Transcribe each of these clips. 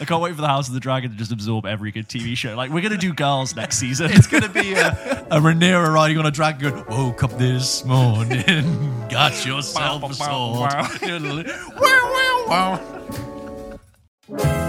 I can't wait for the House of the Dragon to just absorb every good TV show. Like we're gonna do Girls next season. It's going to be uh, a, a Rhaenyra riding on a dragon going, Woke up this morning, got yourself a sword. wow, wow, wow.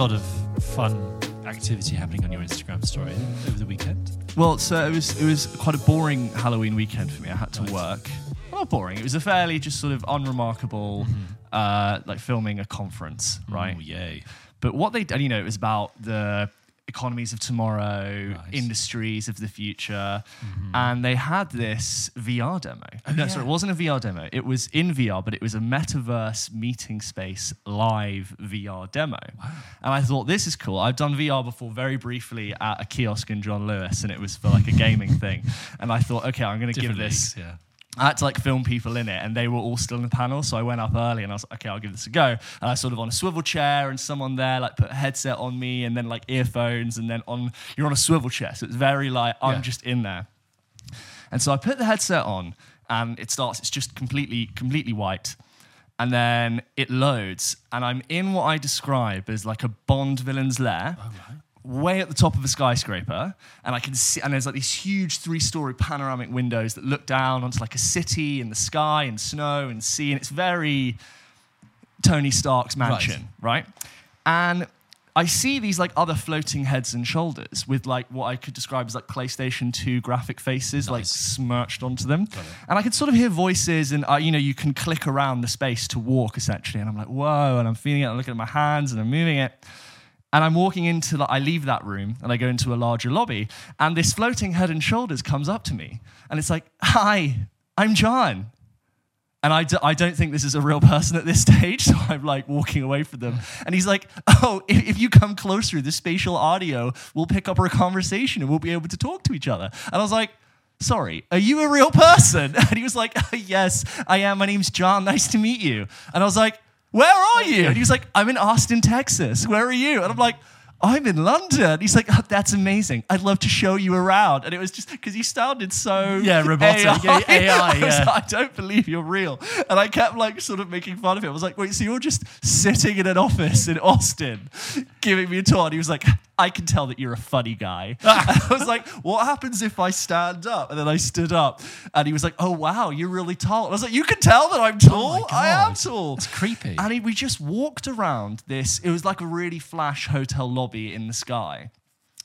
Lot of fun activity happening on your Instagram story over the weekend. Well, so it was it was quite a boring Halloween weekend for me. I had to work. Well, not boring. It was a fairly just sort of unremarkable, uh, like filming a conference, right? Oh, yay. But what they did, you know, it was about the economies of tomorrow, Right. industries of the future, mm-hmm. and they had this VR demo. Oh, no, sorry, it wasn't a VR demo. It was in VR, but it was a metaverse meeting space live VR demo. And I thought this is cool. I've done VR before, very briefly at a kiosk in John Lewis, and it was for like a gaming thing. And I thought, okay, I'm going to give this. leagues, yeah. I had to like film people in it, and they were all still in the panel. So I went up early, and I was like, okay, I'll give this a go. And I was sort of on a swivel chair, and someone there like put a headset on me, and then like earphones, and then on you're on a swivel chair, so it's very like I'm Yeah. just in there. And so I put the headset on, and it starts. It's just completely, completely white, and then it loads, and I'm in what I describe as like a Bond villain's lair. Way at the top of a skyscraper, and I can see, and there's like these huge three-story panoramic windows that look down onto like a city and the sky and snow and sea, and it's very Tony Stark's mansion, right? And I see these like other floating heads and shoulders with like what I could describe as like PlayStation 2 graphic faces like Nice. smirched onto them. And I could sort of hear voices and uh, you know you can click around the space to walk essentially and I'm like whoa and I'm feeling it I'm looking at my hands and I'm moving it. And I'm walking into, like, I leave that room and I go into a larger lobby, and this floating head and shoulders comes up to me, and it's like, "Hi, I'm John," and I, d- I don't think this is a real person at this stage, so I'm like walking away from them. And he's like, Oh, if, if you come closer, the spatial audio will pick up our conversation and we'll be able to talk to each other. And I was like, Sorry, are you a real person? And he was like, Yes, I am. My name's John. Nice to meet you. And I was like, Where are you? And he was like, I'm in Austin, Texas. Where are you? And I'm like, I'm in London. He's like, oh, that's amazing. I'd love to show you around. And it was just because he sounded so Yeah, robotic. AI. Yeah, AI, I, was like, I don't believe you're real. And I kept like sort of making fun of him. I was like, wait, so you're just sitting in an office in Austin giving me a tour? And he was like, I can tell that you're a funny guy. I was like, what happens if I stand up? And then I stood up and he was like, oh, wow, you're really tall. I was like, you can tell that I'm tall. I am Oh tall. It's creepy. And he, we just walked around this. It was like a really flash hotel lobby in the sky,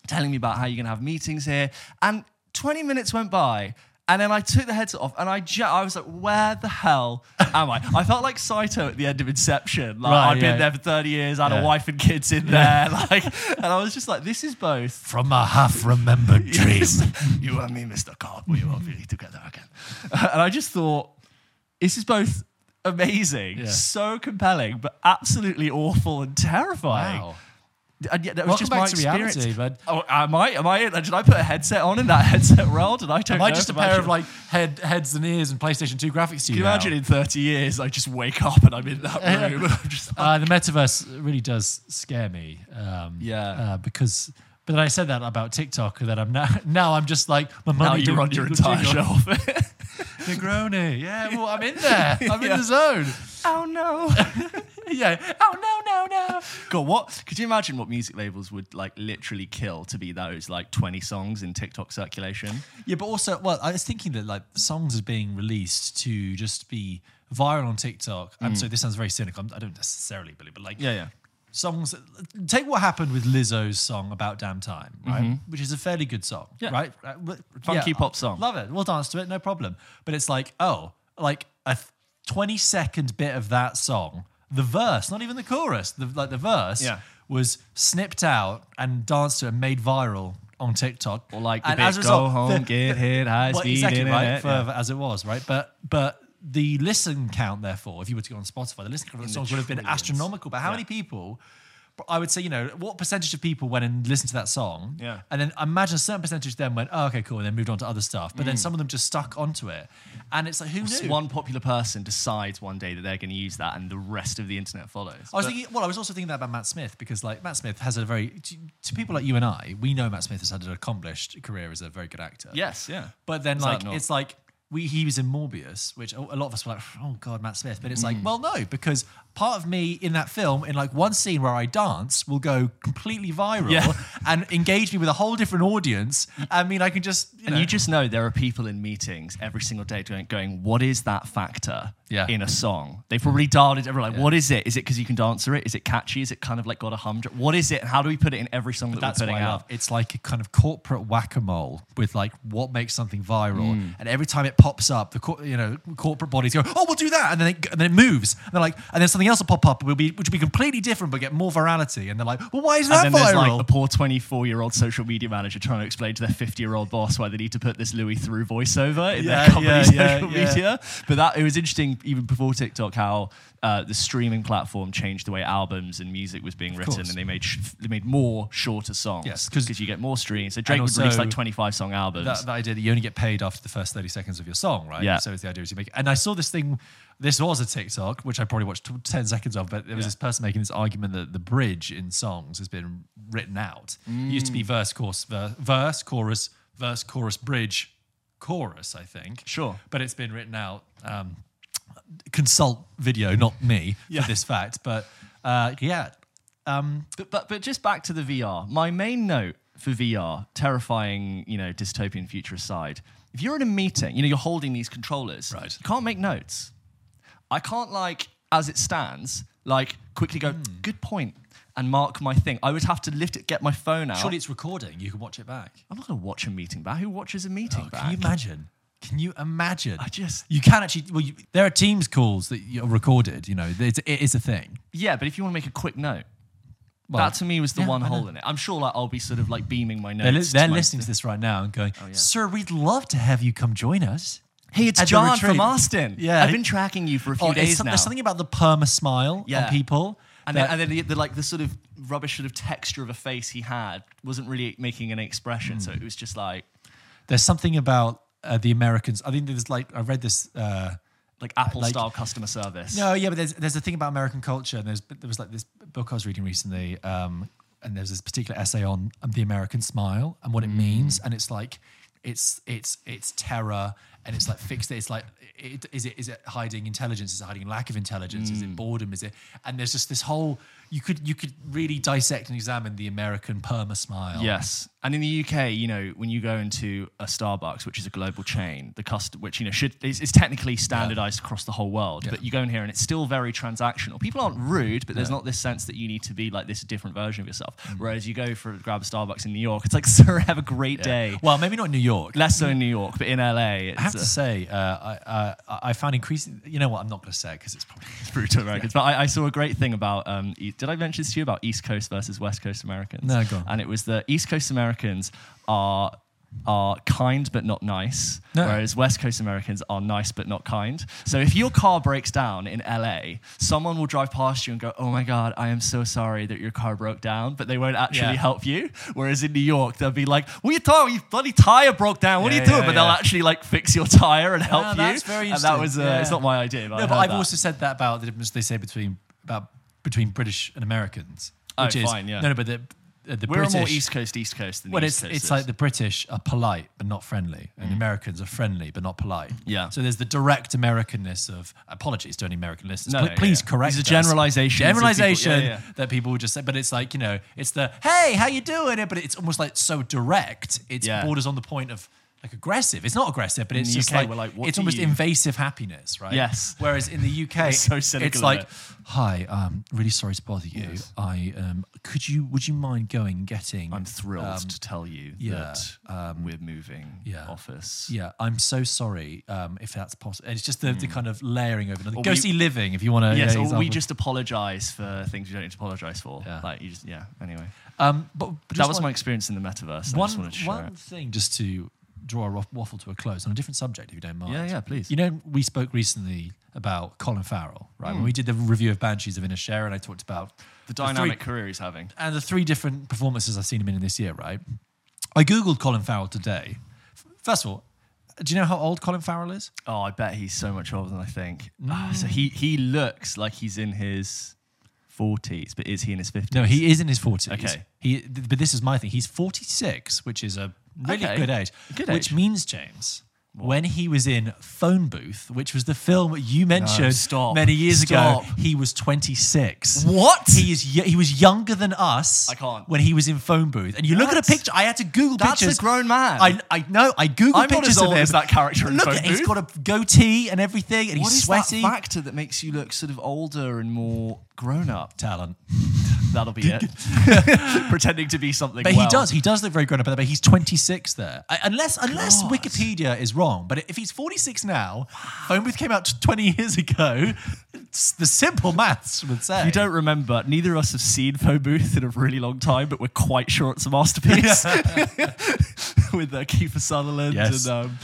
telling me about how you're going to have meetings here. And 20 minutes went by. And then I took the headset off and I, ju- I was like, where the hell am I? I felt like Saito at the end of Inception. Like, Right, I'd been there for 30 years, I had Yeah. a wife and kids in there. Like, and I was just like, this is both From a half remembered dream. You and me, Mr. Cobb, we will be together again. And I just thought, this is both amazing, Yeah. so compelling, but absolutely awful and terrifying. Wow. And yet that was Welcome just my experience. reality, bud. Oh, am I? Am I? Did I put a headset on in that headset world? And I don't Am I just a pair of like head, heads and ears and PlayStation 2 graphics Can you you imagine now? in 30 years I just wake up and I'm in that room and I'm just Uh, the metaverse really does scare me. Um, Yeah. Uh, because, but then I said that about TikTok that I'm now, now I'm just like, my money. now you're on your entire shelf. Negroni. Yeah, well, I'm in there. I'm in the zone. oh no. Yeah. Oh, no, no, no. God, what could you imagine what music labels would like literally kill to be those like 20 songs in TikTok circulation? Yeah, but also, well, I was thinking that like songs are being released to just be viral on TikTok. I'm sorry, this sounds very cynical. I'm, don't necessarily believe, but like, Mm. Yeah, yeah. songs. Take what happened with Lizzo's song "About Damn Time," right? Which is a fairly good song, Mm-hmm. Yeah. right? Uh, Funky pop song. Love it. We'll dance to it, no problem. But it's like, oh, like a twenty second bit of that song, the verse, not even the chorus, the, like the verse, Yeah. was snipped out and danced to and made viral on TikTok. Or like the and as a go result, home, the- get hit, high well, speed exactly right, internet. for, yeah. as it was, right? But but the listen count, therefore, if you were to go on Spotify, the listen count of the songs would have been astronomical. But how Yeah. many people I would say, you know, what percentage of people went and listened to that song? Yeah. And then imagine a certain percentage then went, oh, okay, cool, and then moved on to other stuff. But Mm. then some of them just stuck onto it. And it's like, who So knew? one popular person decides one day that they're going to use that, and the rest of the internet follows. I was But- thinking, well, I was also thinking that about Matt Smith because, like, Matt Smith has a very, to, to people like you and I, we know Matt Smith has had an accomplished career as a very good actor. yes, yeah. But then, Is that like, not- it's like we he was in Morbius, which a lot of us were like, oh god, Matt Smith. But it's like, Mm. well, no, because part of me in that film, in like one scene where I dance, will go completely viral Yeah. and engage me with a whole different audience. I mean, I can just, you And know, you just know there are people in meetings every single day going, going what is that factor Yeah. in a song? They've probably dialed it. Everyone like, what is it? Is it because you can dance to it? Is it catchy? Is it kind of like got a hum? dr- What is it? And how do we put it in every song that that's we're what putting I out? It's like a kind of corporate whack a mole with like what makes something viral, Mm. and every time it pops up, the cor- you know corporate bodies go, oh, we'll do that, and then it, and then it moves, and they're like, and then something else will pop up, will be which will be completely different but get more virality, and they're like, well, why is that And then there's viral? like the poor 24 year old social media manager trying to explain to their 50 year old boss why they need to put this Louis Theroux voiceover in Yeah, their company yeah, social yeah. media. But that it was interesting even before TikTok how uh, the streaming platform changed the way albums and music was being written, and they made sh- they made more shorter songs. Yes, 'cause- because you get more streams. So Drake would also- release like 25 song albums. that, that idea that you only get paid after the first 30 seconds of your song, right? Yeah. So it's the idea is you make And I saw this thing, this was a TikTok, which I probably watched t- 10 seconds of, but there was Yeah. this person making this argument that the bridge in songs has been written out. It used to Mm. be verse, chorus, ver- verse, chorus, verse, chorus, bridge, chorus, I think. Sure. But it's been written out. Um, consult video, not me, Yeah. for this fact. But uh, yeah. Um, But, but but just back to the VR. My main note for VR, terrifying, you know, dystopian future aside, if you're in a meeting, you know, you're holding these controllers, Right. you can't make notes. I can't like, as it stands, like quickly go, Hmm. good point, and mark my thing. I would have to lift it, get my phone out. surely it's recording. You can watch it back. I'm not gonna watch a meeting back. Who watches a meeting Oh, back? Can you imagine? Can you imagine? I just- you can actually. Well, you, there are Teams calls that are recorded. You know, it's, it is a thing. Yeah, but if you want to make a quick note. Well, that to me was the yeah, one hole in it. I'm sure like I'll be sort of like beaming my notes. They're, li- they're to listening to this right now and going, Oh, yeah. "Sir, we'd love to have you come join us." Hey, it's John from. Austin. Yeah. I've been tracking you for a few Oh, days some- now. There's something about the perma smile Yeah. on people. And then, and then the, the like the sort of rubbish sort of texture of a face he had wasn't really making an expression. Hmm. So it was just like there's something about uh, the Americans. I think there's like I read this. Uh, like Apple Like- style customer service. No, yeah, but there's there's a thing about American culture, and there's there was like this book I was reading recently, um, and there's this particular essay on um, the American smile and what it means, and it's like it's it's it's terror, and it's like fixed. It's like it, is it is it hiding intelligence? Is it hiding lack of intelligence? Is it boredom? Is it? And there's just this whole you could you could really dissect and examine the American perma smile. Yes, and in the UK, you know, when you go into a Starbucks, which is a global chain, the cust which you know should is, is technically standardized across the whole world, but you go in here and it's still very transactional. People aren't rude, but there's not this sense that you need to be like this different version of yourself. Mm. Whereas you go for grab a Starbucks in New York, it's like, sir, have a great day. Well, maybe not in New York. Less so in New York, but in LA, it's to say, uh, I, uh, I found increasing. You know what? I'm not going to say because it's probably brutal Americans. But I, I saw a great thing about. Um, e- did I mention this to you about East Coast versus West Coast Americans? No, go on. And it was the East Coast Americans are are kind but not nice, No. whereas West Coast Americans are nice but not kind. So if your car breaks down in LA, someone will drive past you and go, "Oh my god, I am so sorry that your car broke down," but they won't actually Yeah. help you. Whereas in New York, they'll be like, "What are you talking? Your bloody tire broke down. What Yeah, are you doing?" yeah, but they'll actually like fix your tire and help you. that's very And that was uh, it's not my idea. But I but I've that. also said that about the difference they say between about between British and Americans. Oh, Which is, fine, yeah. No, no, but the, uh, the We're British. more East Coast, East Coast than well, East it's Coast. it's like the British are polite but not friendly, and Mm. Americans are friendly but not polite. Yeah. So there's the direct Americanness of apologies to any American listeners. No, Pl- no, please yeah. correct. These are us. generalizations of people- Generalization yeah, yeah. that people would just say, but it's like you know, it's the hey, how you doing? But it's almost like so direct. It's Yeah. borders on the point of. Like aggressive. It's not aggressive, but In it's the just UK, like, we're like, what it's almost you- invasive happiness, right? Yes. Whereas in the UK, so it's like, it. "Hi, um, really sorry to bother you. Yes. I um, could you would you mind going and getting? I'm thrilled um, to tell you yeah, that we're moving yeah. office. Yeah, I'm so sorry um, if that's possible. It's just the, the kind of layering over. Go Or we- see Living if you want to. Yes, or we just apologise for things we don't need to apologise for. Yeah. Like you just, yeah. Anyway, Um, but, but that was one, my experience in the metaverse. I one, just to share one thing just to draw our wa- waffle to a close on a different subject, if you don't mind. Yeah, yeah, please. You know, we spoke recently about Colin Farrell, right? When we did the review of Banshees of Inisherin, and I talked about the three- dynamic career he's having. and the three different performances I've seen him in this year, right? I googled Colin Farrell today. First of all, do you know how old Colin Farrell is? Oh, I bet he's so much older than I think. Ah, so he he looks like he's in his forties, but is he in his fifties? No, he is in his forties. Okay. He, but this is my thing. He's forty-six, which is a really Okay. good age. Good which means, James, when he was in Phone Booth, which was the film you mentioned stop. many years Stop. ago, he was twenty-six. What? He is. He was younger than us. I can't. When he was in Phone Booth, and you look at a picture. I had to Google pictures. That's a grown man. I I know. I googled I'm not pictures as old of him. as that character in Look, Phone at, he's Booth. got a goatee and everything, and What he's is sweaty. that factor that makes you look sort of older and more grown up? Talent. That'll be it. Pretending to be something. But well. he does. He does look very grown up. But he's 26 there. I- unless unless God. Wikipedia is wrong. But if he's 46 now, Phone Booth came out 20 years ago. The simple maths would say. You don't remember. Neither of us have seen Phone Booth in a really long time, but we're quite sure it's a masterpiece with uh, Kiefer Sutherland. Yes. And, um,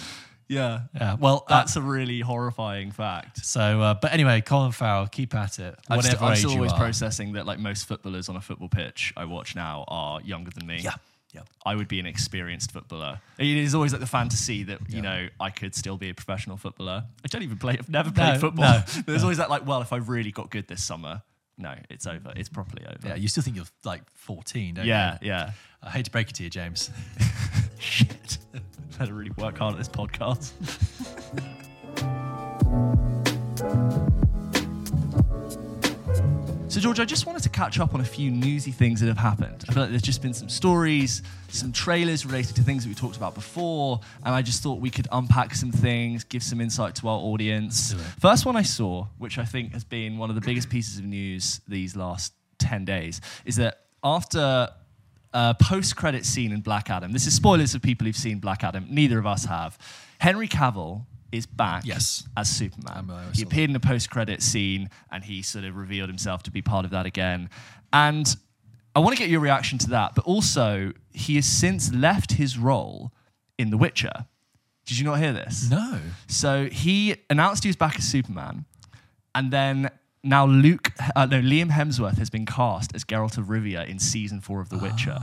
yeah, Yeah. Well, uh, that's a really horrifying fact. so. Uh, but anyway, Colin Farrell, keep at it. I'm Whatever still, I'm age still you always are. processing that like most footballers on a football pitch I watch now are younger than me. Yeah. Yeah. I would be an experienced footballer. It is always like the fantasy that you know I could still be a professional footballer. I don't even play. I've never played No, football. no, There's always that like, well, if I really got good this summer, no, it's over. It's properly over. Yeah. You still think you're like 14, don't yeah, you? yeah. I hate to break it to you, James. Shit. Better really work hard at this podcast. So, George, I just wanted to catch up on a few newsy things that have happened. I feel like there's just been some stories, some trailers related to things that we talked about before, and I just thought we could unpack some things, give some insight to our audience. First one I saw, which I think has been one of the biggest pieces of news these last 10 days, is that after a post credit scene in Black Adam, this is spoilers for people who've seen Black Adam, neither of us have. Henry Cavill is back Yes. as Superman. He appeared in a post credit scene and he sort of revealed himself to be part of that again. And I want to get your reaction to that, but also he has since left his role in The Witcher. Did you not hear this? No. So he announced he was back as Superman, and then now Luke, uh, no, Liam Hemsworth has been cast as Geralt of Rivia in season four of The Witcher.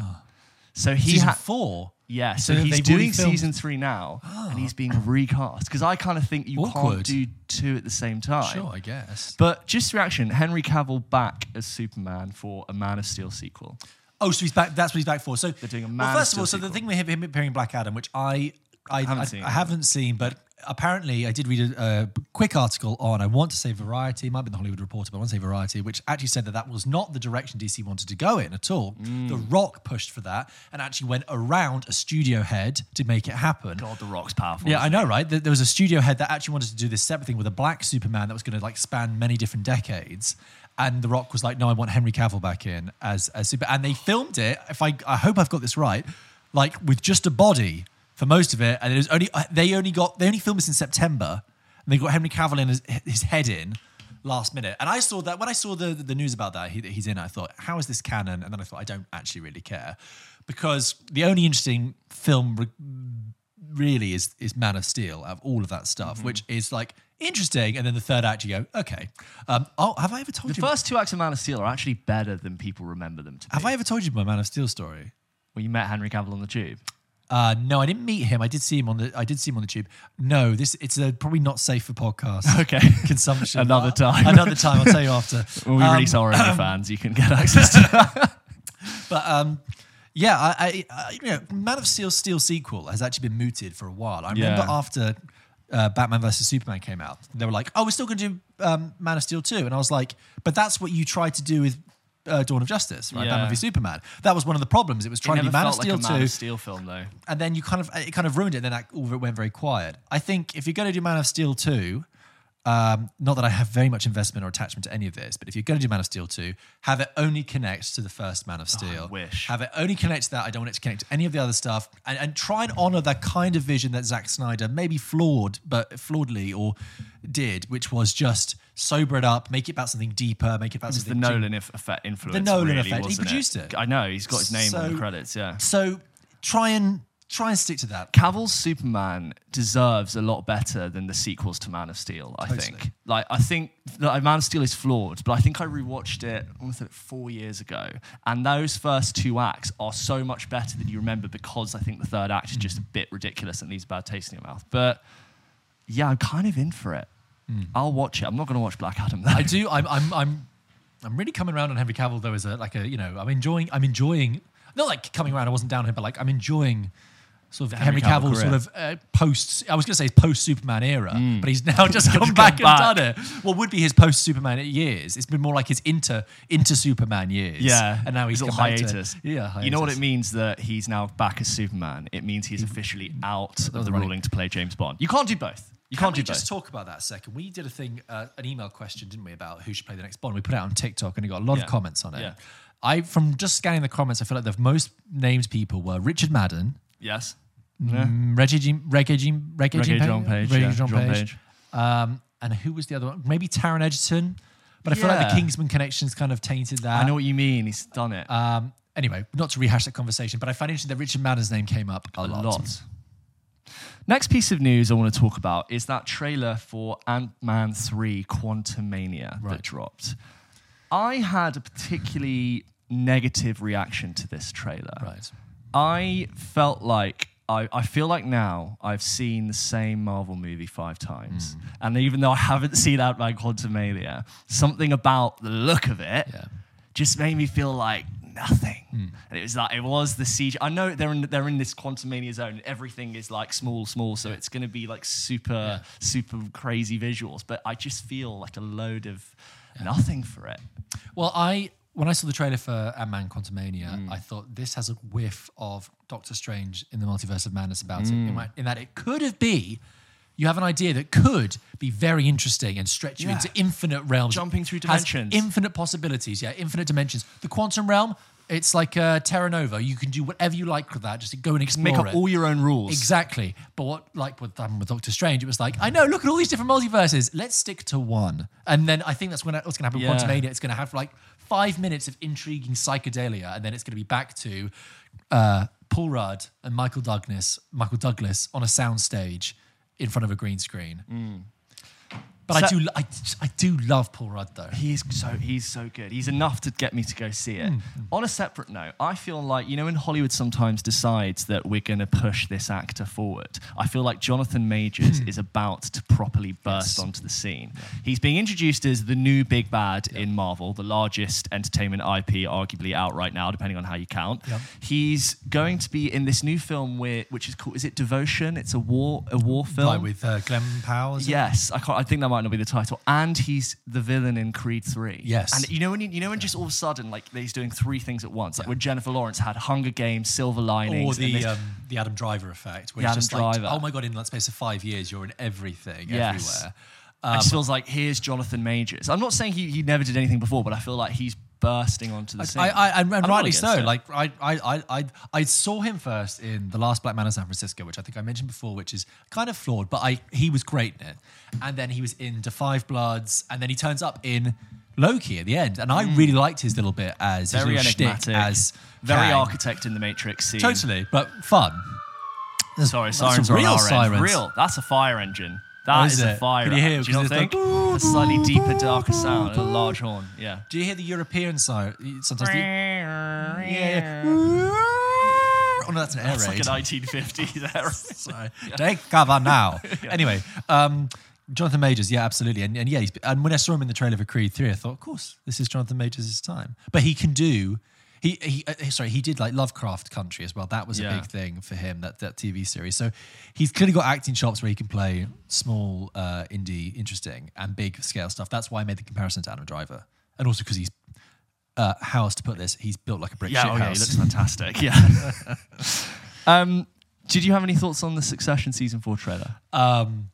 So he Season ha- four. yeah, so, So he's doing season three now, and he's being recast because I kind of think you Awkward. can't do two at the same time. Sure, I guess. But just reaction: Henry Cavill back as Superman for a Man of Steel sequel. Oh, so he's back. That's what he's back for. So They're doing a Man. well, first of of all, Steel so the thing with him, him appearing in Black Adam, which I I, Haven't I, seen. I haven't seen, but apparently I did read a, a quick article on I want to say Variety, might be the Hollywood Reporter, but I want to say Variety, which actually said that that was not the direction DC wanted to go in at all. Mm. The Rock pushed for that and actually went around a studio head to make it happen. God, The Rock's powerful. Yeah, I know, right? There there was a studio head that actually wanted to do this separate thing with a black Superman that was going to like span many different decades. And The Rock was like, "No, I want Henry Cavill back in as as Super." And they filmed it. If I, I hope I've got this right, like with just a body for most of it. And it was only they only got they only filmed this in September, and they got Henry Cavill in his, his head in last minute. And I saw that when I saw the the news about that he, he's in, I thought, "How is this canon?" And then I thought, I don't actually really care because the only interesting film re- really is is Man of Steel out of all of that stuff, Mm-hmm. which is like interesting. And then the third act, you go, okay. Um, oh, have I ever told you The first two acts of Man of Steel are actually better than people remember them to be. have I ever told you my Man of Steel story? Well, you met Henry Cavill on the tube. Uh, no, I didn't meet him. I did see him on the. I did see him on the tube. No, this it's uh probably not safe for podcast Okay. consumption. Another time. Another time. I'll tell you after. When we Um, release our OnlyFans, you can get access to that. But um, yeah, I, I, I you know, Man of Steel Steel sequel has actually been mooted for a while. I remember Yeah. after uh, Batman vs Superman came out, they were like, "Oh, we're still going to do um, Man of Steel 2. and I was like, "But that's what you tried to do with." Uh, Dawn of Justice, right? Yeah. Batman v Superman. That was one of the problems. It was It trying to never be Man of Steel like a Man 2, of Steel film, though. and then you kind of it kind of ruined it. And then that, all of it went very quiet. I think if you're going to do Man of Steel 2, um, not that I have very much investment or attachment to any of this, but if you're going to do Man of Steel 2, have it only connect to the first Man of Steel. wish. Have it only connect to that. I don't want it to connect to any of the other stuff. And, and try and honor that kind of vision that Zack Snyder, maybe flawed, but flawedly, or did, which was just sober it up, make it about something deeper, make it about It was the. Nolan eff- effect influence. The Nolan really, effect. He produced it. I know. He's got his name on the credits. Yeah. So try and try and stick to that. Cavill's Superman deserves a lot better than the sequels to Man of Steel. I Totally. think. Like, I think that Man of Steel is flawed, but I think I rewatched it almost like four years ago, and those first two acts are so much better than you remember because I think the third act is just a bit ridiculous and leaves a bad taste in your mouth. But yeah, I'm kind of in for it. Mm. I'll watch it. I'm not going to watch Black Adam. Though. I do. I'm. I'm. I'm. I'm really coming around on Henry Cavill though as a like a you know I'm enjoying I'm enjoying not like coming around I wasn't down here but like I'm enjoying sort of Henry, Henry Cavill Cavill, sort of uh, post I was going to say post Superman era mm. but he's now just Come gone back, back. and done it. What would be his post Superman years? It's been more like his inter into Superman years. Yeah, and now he's little back to- hiatus. yeah, You know what it means that he's now back as Superman? It means he's mm. officially out of the running. ruling to play James Bond. You can't do both. You Can can't we do both. just talk about that a second? We did a thing, uh, an email question, didn't we, about who should play the next Bond? We put it out on TikTok and it got a lot Yeah. of comments on it. Yeah. I, from just scanning the comments, I feel like the most named people were Richard Madden, yes. Mm, Reggie, Jean- Reggie, Jean- Reggie, Reggae John Page. Reggie yeah, John John Page. Um, and who was the other one? Maybe Taron Egerton. But I feel like the Yeah. Kingsman connections kind of tainted that. I know what you mean. He's done it Um, anyway, not to rehash that conversation, but I find it interesting that Richard Madden's name came up a, a lot. lot. Next piece of news I want to talk about is that trailer for Ant Man 3 Quantumania Right. that dropped. I had a particularly negative reaction to this trailer. Right. I felt like I, I feel like now I've seen the same Marvel movie five times. Hmm. And even though I haven't seen Ant-Man Quantumania, something about the look of it Yeah. just made me feel like nothing. Hmm. And it was like it was the siege. I know they're in they're in this Quantumania zone. Everything is like small, small, so it's gonna be like super, super crazy visuals. But I just feel like a load of nothing for it. Well, I when I saw the trailer for Ant Man Quantumania, Mm. I thought this has a whiff of Doctor Strange in the Multiverse of Madness about it, Mm. in, that- in that it could have be. You have an idea that could be very interesting and stretch you Yeah. into infinite realms, Jumping through Has dimensions. infinite possibilities. Yeah, infinite dimensions. The quantum realm, it's like uh, Terra Nova. You can do whatever you like with that. Just go and explore Make up it. all your own rules. Exactly. But what, like what happened with Doctor Strange, it was like, I know, look at all these different multiverses. Let's stick to one. And then I think that's when what's going to happen with Yeah. Quantumania. It's going to have like five minutes of intriguing psychedelia, and then it's going to be back to uh, Paul Rudd and Michael Douglas, Michael Douglas on a soundstage in front of a green screen. Mm. But I do, I, I do love Paul Rudd though. He's so he's so good. He's enough to get me to go see it. On a separate note, I feel like you know when Hollywood sometimes decides that we're going to push this actor forward. I feel like Jonathan Majors is about to properly burst Yes. onto the scene. He's being introduced as the new big bad in Marvel, the largest entertainment IP arguably out right now, depending on how you count. Yep. He's going to be in this new film where, which is called is it Devotion? It's a war a war film. Like with uh, Glen Powell. is it? Yes, I, can't, I think that might not be the title. And he's the villain in Creed Three. Yes. and you know when you, you know when just all of a sudden like he's doing three things at once, like when Jennifer Lawrence had Hunger Games, Silver Or Linings, and the this- um, the Adam Driver effect, where The Adam just like, Driver. oh my god, in that space of five years, you're in everything, Yes. everywhere. it just feels like here's Jonathan Majors. I'm not saying he, he never did anything before, but I feel like he's bursting onto the scene. I, I, and, and I'm rightly so. Like I, I, I, I, I saw him first in the last Black Man in San Francisco, which I think I mentioned before, which is kind of flawed, but I he was great in it. And then he was in Five Bloods, and then he turns up in Loki at the end, and I really liked his little bit as Mm. very shtick enigmatic, as very Kang. architect in the Matrix scene. totally, but fun. Sorry, That's sirens are real our sirens. Real. That's a fire engine. That is is, a fire. Can you hear it? Do you not think? like, a slightly deeper, darker sound, a large horn. Yeah. Do you hear the European sound? Sometimes the, yeah, yeah. Oh no, that's an air It's like raid. an 1950s era. Sorry. Take cover now. Anyway, um, Jonathan Majors, yeah, absolutely, and, and yeah, he's, and when I saw him in the trailer for Creed Three, I thought, of course, this is Jonathan Majors' time. But he can do. He, he uh, sorry he did like Lovecraft Country as well. That was a big thing for him that that TV series. So he's clearly got acting chops where he can play small, uh, indie, interesting, and big scale stuff. That's why I made the comparison to Adam Driver, and also because he's uh, how else to put this? He's built like a brick Yeah, shit oh yeah, he house. looks fantastic. Yeah. um, did you have any thoughts on the Succession season four trailer? Um,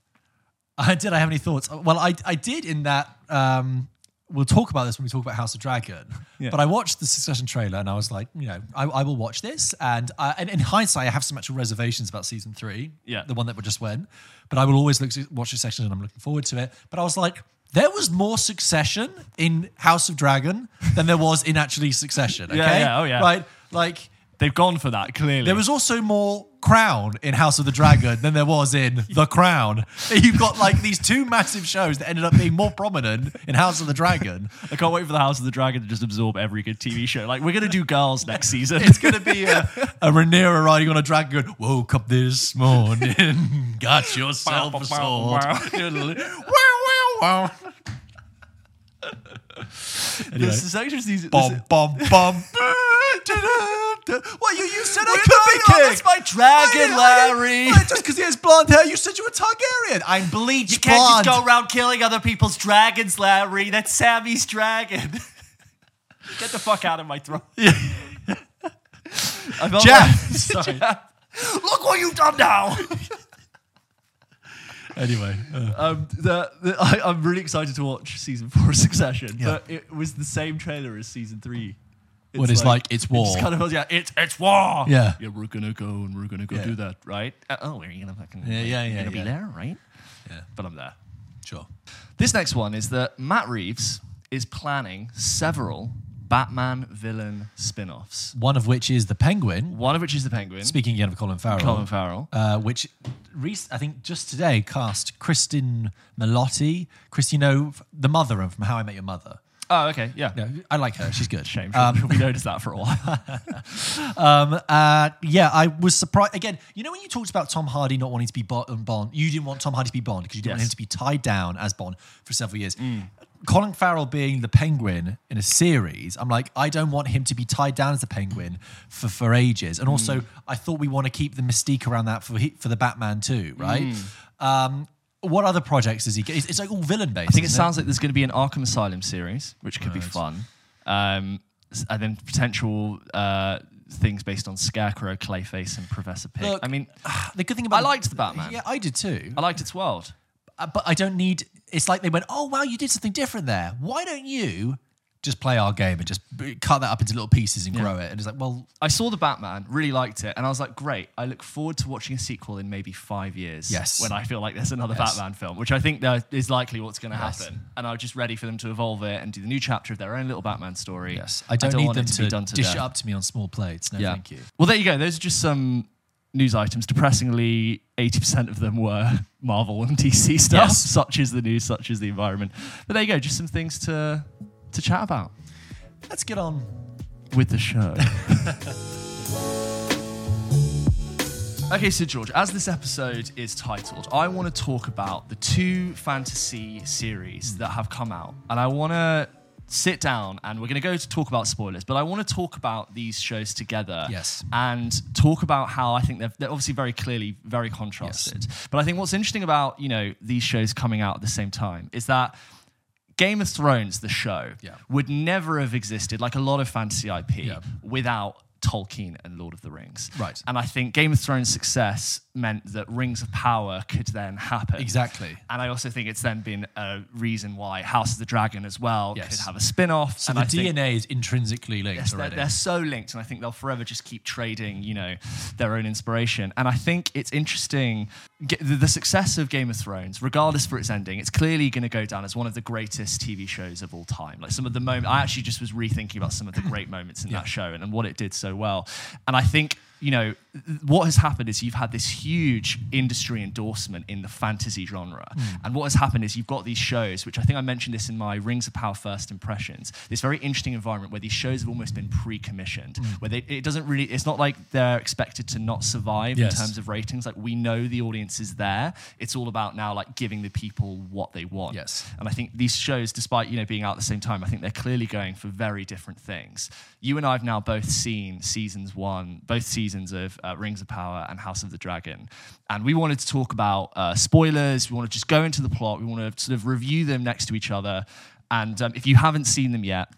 I did. I have any thoughts? Well, I I did in that. Um, we'll talk about this when we talk about House of Dragon. Yeah. But I watched the Succession trailer and I was like, you know, I, I will watch this. And, uh, and in hindsight, I have some actual reservations about season three. Yeah. the one that we just went. But I will always look to watch Succession and I'm looking forward to it. But I was like. There was more Succession in House of Dragon than there was in actually Succession. Okay, Yeah, yeah, oh, yeah. right. Like They've gone for that clearly. There was also more Crown in House of the Dragon than there was in The Crown. You've got like these two massive shows that ended up being more prominent in House of the Dragon. I can't wait for the House of the Dragon to just absorb every good TV show. Like we're gonna do Girls next season. It's going to be a, a Rhaenyra riding on a dragon going, woke up this morning, got yourself a sword. wow, wow, wow. Anyway. This is actually these. Bum, bum, bum. What, you, you said I We're could be king. that's my dragon, I Larry. Just because he has blonde hair, you said you were Targaryen. I'm bleached You can't blonde. just go around killing other people's dragons, Larry. That's Sammy's dragon. Get the fuck out of my throat. I Jeff. Sorry. Jeff. Look what you've done now. Anyway, uh, um, the, the, I, I'm really excited to watch season four of Succession, Yeah. but it was the same trailer as season three. What it's like, it's war. just kind of yeah, it's it's war. Yeah. yeah, we're gonna go and we're gonna go Yeah. do that, right? Uh, oh, you gonna fucking? Yeah, yeah, yeah, Gonna yeah. be there, right? Yeah. but I'm there. sure. This next one is that Matt Reeves is planning several Batman villain spin-offs. One of which is the Penguin. One of which is the Penguin, Speaking again of Colin Farrell. Colin Farrell. uh, which rec- I think just today cast Cristin Milioti. Kristen, you the mother of from How I Met Your Mother. Oh, okay, yeah. I like her. She's good. Shame. Um, we noticed that for a while. um, uh, yeah, I was surprised. Again, you know when you talked about Tom Hardy not wanting to be um, Bond, you didn't want Tom Hardy to be Bond because you didn't want him to be tied down as Bond for several years. Colin Farrell being the Penguin in a series, I'm like, I don't want him to be tied down as the Penguin for, for ages. And also, I thought we want to keep the mystique around that for for the Batman too, right? Um, what other projects does he get? It's, it's like all villain based. I think it sounds like there's going to be an Arkham Asylum series, which could be fun. Um, and then potential uh, things based on Scarecrow, Clayface, and Professor Pig. Look, I mean, the good thing about I liked the Batman. Yeah, I did too. I liked its world. Uh, but I don't need. It's like they went, oh wow, you did something different there. Why don't you just play our game and just cut that up into little pieces and grow it? And it's like, well, I saw the Batman, really liked it, and I was like, great. I look forward to watching a sequel in maybe five years. Yes. When I feel like there's another Yes. Batman film, which I think that is likely what's going to Yes. happen. And I'm just ready for them to evolve it and do the new chapter of their own little Batman story. yes, I don't, need want them it to, be done to dish it up to me on small plates. No, thank you. Well, there you go. Those are just some news items. Depressingly, 80% of them were Marvel and DC stuff. Yes. Such is the news, such is the environment. But there you go. Just some things to to chat about Let's get on. with the show. okay, so George, as this episode is titled, I want to talk about the two fantasy series that have come out, and I want to sit down and we're going to go to talk about spoilers, but I want to talk about these shows together. Yes. And talk about how I think they're, they're obviously very clearly very contrasted. But I think what's interesting about, you know, these shows coming out at the same time is that Game of Thrones, the show, Yeah. would never have existed, like a lot of fantasy IP, Yeah. without Tolkien and Lord of the Rings. Right. And I think Game of Thrones' success meant that Rings of Power could then happen. Exactly. And I also think it's then been a reason why House of the Dragon as well Yes. could have a spin off. So the DNA is intrinsically linked Yes, they're, they're so linked, and I think they'll forever just keep trading, you know, their own inspiration. And I think it's interesting the, success of Game of Thrones, regardless for its ending, it's clearly going to go down as one of the greatest TV shows of all time. Like some of the moments, I actually just was rethinking about some of the great moments in that show and, and what it did so well. And I think you know, what has happened is you've had this huge industry endorsement in the fantasy genre. Hmm. And what has happened is you've got these shows, which I think I mentioned this in my Rings of Power first impressions, this very interesting environment where these shows have almost been pre commissioned, hmm. where they, it doesn't really, it's not like they're expected to not survive Yes. in terms of ratings. Like we know the audience is there. It's all about now like giving the people what they want. Yes. And I think these shows, despite you know being out at the same time, I think they're clearly going for very different things. You and I have now both seen seasons one, both seasons of uh, Rings of Power and House of the Dragon, and we wanted to talk about uh, spoilers. We want to just go into the plot. We want to sort of review them next to each other. And um, if you haven't seen them yet,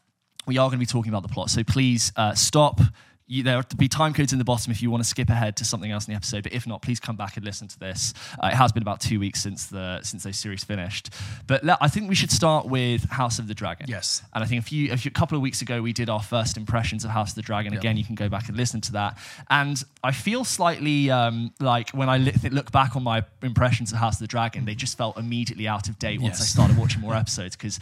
we are going to be talking about the plot. So please uh, stop. You, there will be time codes in the bottom if you want to skip ahead to something else in the episode. But if not, please come back and listen to this. Uh, it has been about two weeks since the since those series finished. But le- I think we should start with House of the Dragon. Yes. And I think a few, a few a couple of weeks ago we did our first impressions of House of the Dragon. Again, you can go back and listen to that. And I feel slightly um, like when I look back on my impressions of House of the Dragon, they just felt immediately out of date once I started watching more episodes because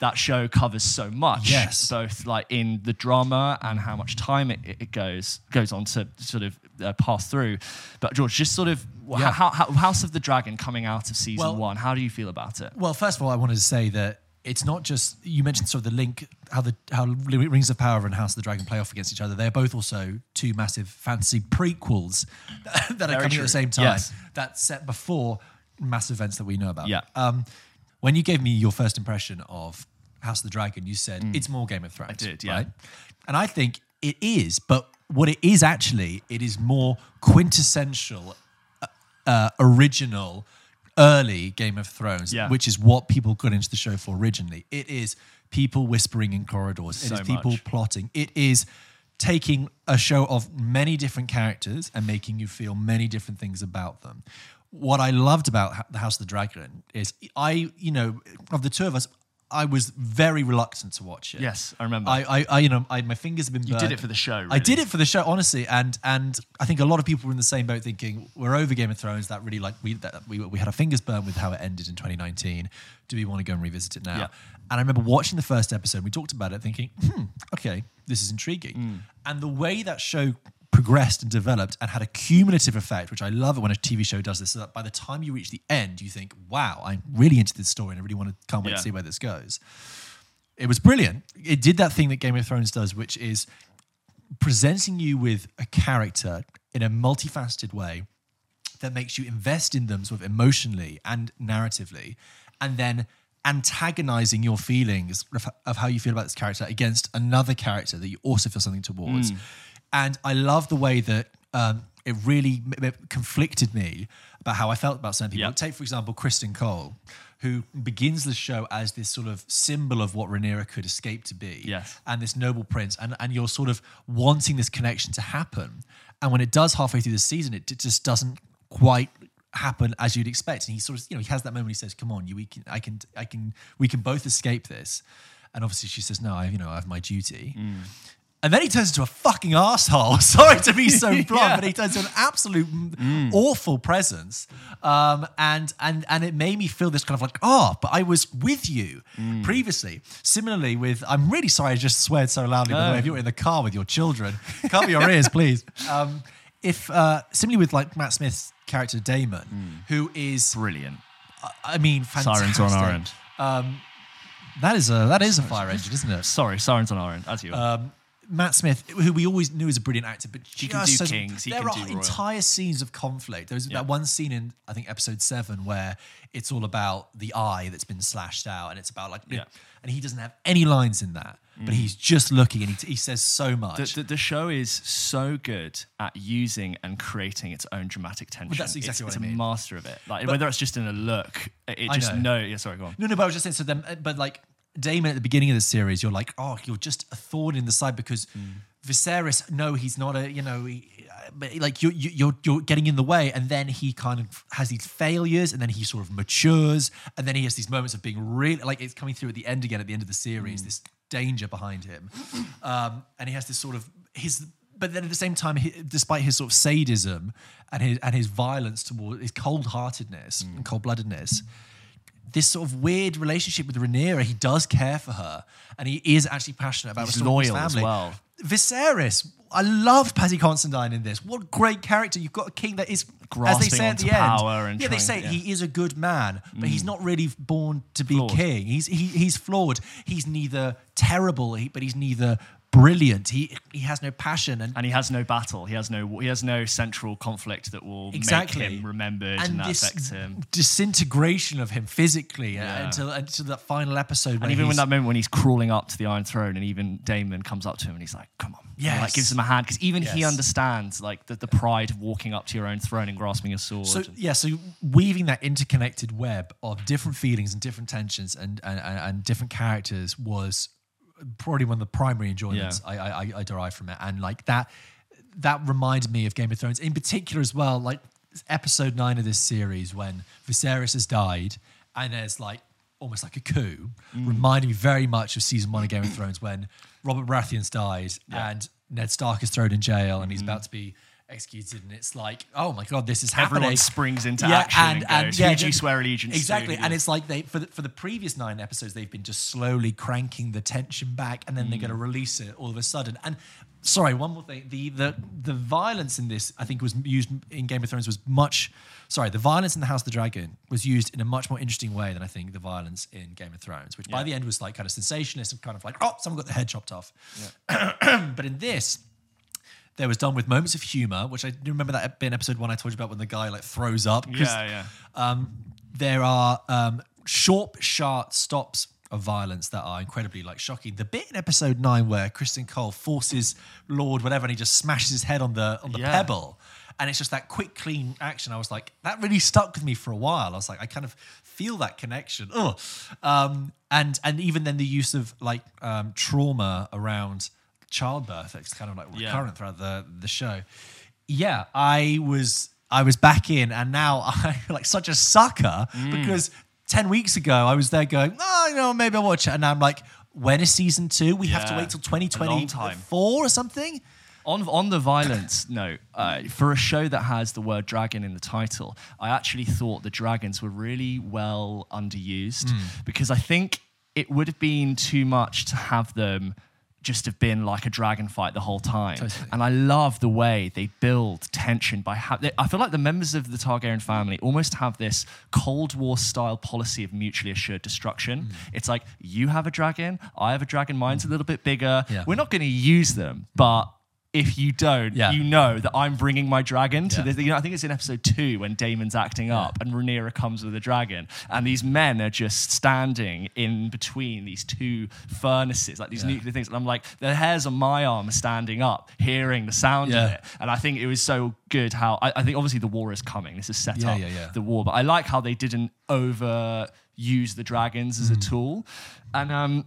that show covers so much. Yes. both like in the drama and how much time it, it goes goes on to sort of uh, pass through. But George, just sort of Yeah. how, how, House of the Dragon coming out of season Well- one. How do you feel about it? Well, first of all, I wanted to say that it's not just you mentioned sort of the link how the how Rings of Power and House of the Dragon play off against each other. They're both also two massive fantasy prequels that are coming true. at the same time. Yes. That's set before massive events that we know about. Yeah. Um, when you gave me your first impression of House of the Dragon, you said it's more Game of Thrones. Mm. I did, yeah. Right? And I think it is, but what it is actually, it is more quintessential uh, original early Game of Thrones, Yeah. which is what people got into the show for originally. It is people whispering in corridors. It So is people much. plotting. It is taking a show of many different characters and making you feel many different things about them. What I loved about the House of the Dragon is I, you know, of the two of us, I was very reluctant to watch it. Yes, I remember. I, I, I you know, I, my fingers have been. You did it for the show, I did it for the show, honestly, and and I think a lot of people were in the same boat, thinking we're over Game of Thrones. That really like we that we we had our fingers burned with how it ended in 2019. Do we want to go and revisit it now? Yeah. And I remember watching the first episode. We talked about it, thinking, hmm, okay, this is intriguing. Mm. And the way that show progressed and developed and had a cumulative effect, which I love it when a TV show does this, so that by the time you reach the end, you think, wow, I'm really into this story and I really want to can't wait Yeah. to see where this goes. It was brilliant. It did that thing that Game of Thrones does, which is presenting you with a character in a multifaceted way that makes you invest in them sort of emotionally and narratively, and then antagonizing your feelings of, of how you feel about this character against another character that you also feel something towards. Hmm. And I love the way that um, it really conflicted me about how I felt about certain people. Yep. Take, for example, Criston Cole, who begins the show as this sort of symbol of what Rhaenyra could escape to be Yes. and this noble prince, and, and you're sort of wanting this connection to happen. And when it does halfway through the season, it, just doesn't quite happen as you'd expect. And he sort of, you know, he has that moment. Where he says, "Come on, you, we can, I can, I can, we can both escape this." And obviously, she says, "No, I, you know, I have my duty." Mm. And then he turns into a fucking asshole. Sorry to be so blunt, Yeah. but he turns into an absolute awful presence. Um, and and and it made me feel this kind of like, oh, but I was with you previously. Similarly, with I'm really sorry I just sweared so loudly. By the way, if you're in the car with your children, cover your ears, please. Um, if uh, similarly with like Matt Smith's character Daemon, who is, Brilliant. I mean, fantastic. Sirens on our end. That is a that is a fire engine, isn't it? Sorry, sirens on our end, as you um, Matt Smith, who we always knew was a brilliant actor, but He can do Kings, he there can are do Royal. entire scenes of conflict. There's Yeah. that one scene in I think episode seven where it's all about the eye that's been slashed out, and it's about like, Yeah. Mm. and he doesn't have any lines in that, but he's just looking and he, he says so much. the, the, the show is so good at using and creating its own dramatic tension. that's exactly it's, what it's I mean. a master of it. Like But- whether it's just in a look, it, just know. no. Yeah, sorry, go on. No, no, but I was just saying. So then, but like Daemon at the beginning of the series, you're like, oh, you're just a thorn in the side because Mm. Viserys. No, he's not a. You know, he, but like you, you, you're you're getting in the way, and then he kind of has these failures, and then he sort of matures, and then he has these moments of being really like it's coming through at the end again at the end of the series. This danger behind him, um, and he has this sort of his. But then at the same time, he, despite his sort of sadism and his and his violence toward his cold heartedness and cold bloodedness, this sort of weird relationship with Rhaenyra. He does care for her, and he is actually passionate about He's restoring his loyal as family. well. Viserys, I love Paddy Considine in this. What a great character! You've got a king that is, as they Grasping say at the end, power and yeah, they say yeah. he is a good man, but he's mm. not really born to be Flawed. king. He's he, he's flawed. He's neither terrible, but he's neither brilliant. He he has no passion, and And he has no battle. He has no. He has no central conflict that will exactly make him remembered and, that this affects him. disintegration of him physically uh, Yeah. until until that final episode. And even when that moment when he's crawling up to the Iron Throne, and even Daemon comes up to him and he's like, "Come on," yeah, like gives him a hand because even he understands like the, the pride of walking up to your own throne and grasping a sword. So and- yeah, so weaving that interconnected web of different feelings and different tensions and and, and, and different characters was probably one of the primary enjoyments Yeah. I, I I- I derived from it, and like that that reminded me of Game of Thrones in particular as well. Like episode nine of this series when Viserys has died, and there's like almost like a coup, Mm. reminded me very much of season one of Game of Thrones when Robert Baratheon's died and Ned Stark is thrown in jail and he's Mm-hmm. about to be executed, and it's like, oh my god, this is happening Everyone springs into action and goes, "Who do you swear allegiance to?" Exactly, Who and it's like they for the, for the previous nine episodes, they've been just slowly cranking the tension back, and then they're going to Mm. release it all of a sudden. And sorry, one more thing: the the the violence in this, I think, was used in Game of Thrones was much. Sorry, the violence in the House of the Dragon was used in a much more interesting way than I think the violence in Game of Thrones, which by the end was like kind of sensationalist and kind of like, oh, someone got the head chopped off. but in this, there was done with moments of humor, which I do remember that in episode one I told you about when the guy like throws up. Yeah, yeah. Um, there are um, short, sharp stops of violence that are incredibly like shocking. The bit in episode nine where Criston Cole forces Lord whatever and he just smashes his head on the on the Yeah. pebble. And it's just that quick, clean action. I was like, that really stuck with me for a while. I was like, I kind of feel that connection. Ugh. Um, and and even then the use of like um, trauma around childbirth, it's kind of like Yeah. recurrent throughout the the show. Yeah, I was I was back in, and now I like such a sucker Mm. because ten weeks ago I was there going, oh, you know, maybe I'll watch it, and now I'm like, when is season two? We have to wait till A long time. 2024 or something. On, on the violence note, uh, for a show that has the word dragon in the title, I actually thought the dragons were really well underused Hmm. because I think it would have been too much to have them just have been like a dragon fight the whole time. Totally. And I love the way they build tension by ha- I feel like the members of the Targaryen family almost have this Cold War style policy of mutually assured destruction. Hmm. It's like you have a dragon, I have a dragon, mine's a little bit bigger. Yeah. We're not going to use them, but if you don't, Yeah. you know that I'm bringing my dragon to Yeah. this. You know, I think it's in episode two when Daemon's acting up and Rhaenyra comes with a dragon, and these men are just standing in between these two furnaces, like these Yeah. nuclear things. And I'm like, the hairs on my arm are standing up, hearing the sound of it. And I think it was so good how I, I think obviously the war is coming. This is set Yeah, up yeah, yeah. the war, but I like how they didn't over use the dragons as a Mm. tool. And um,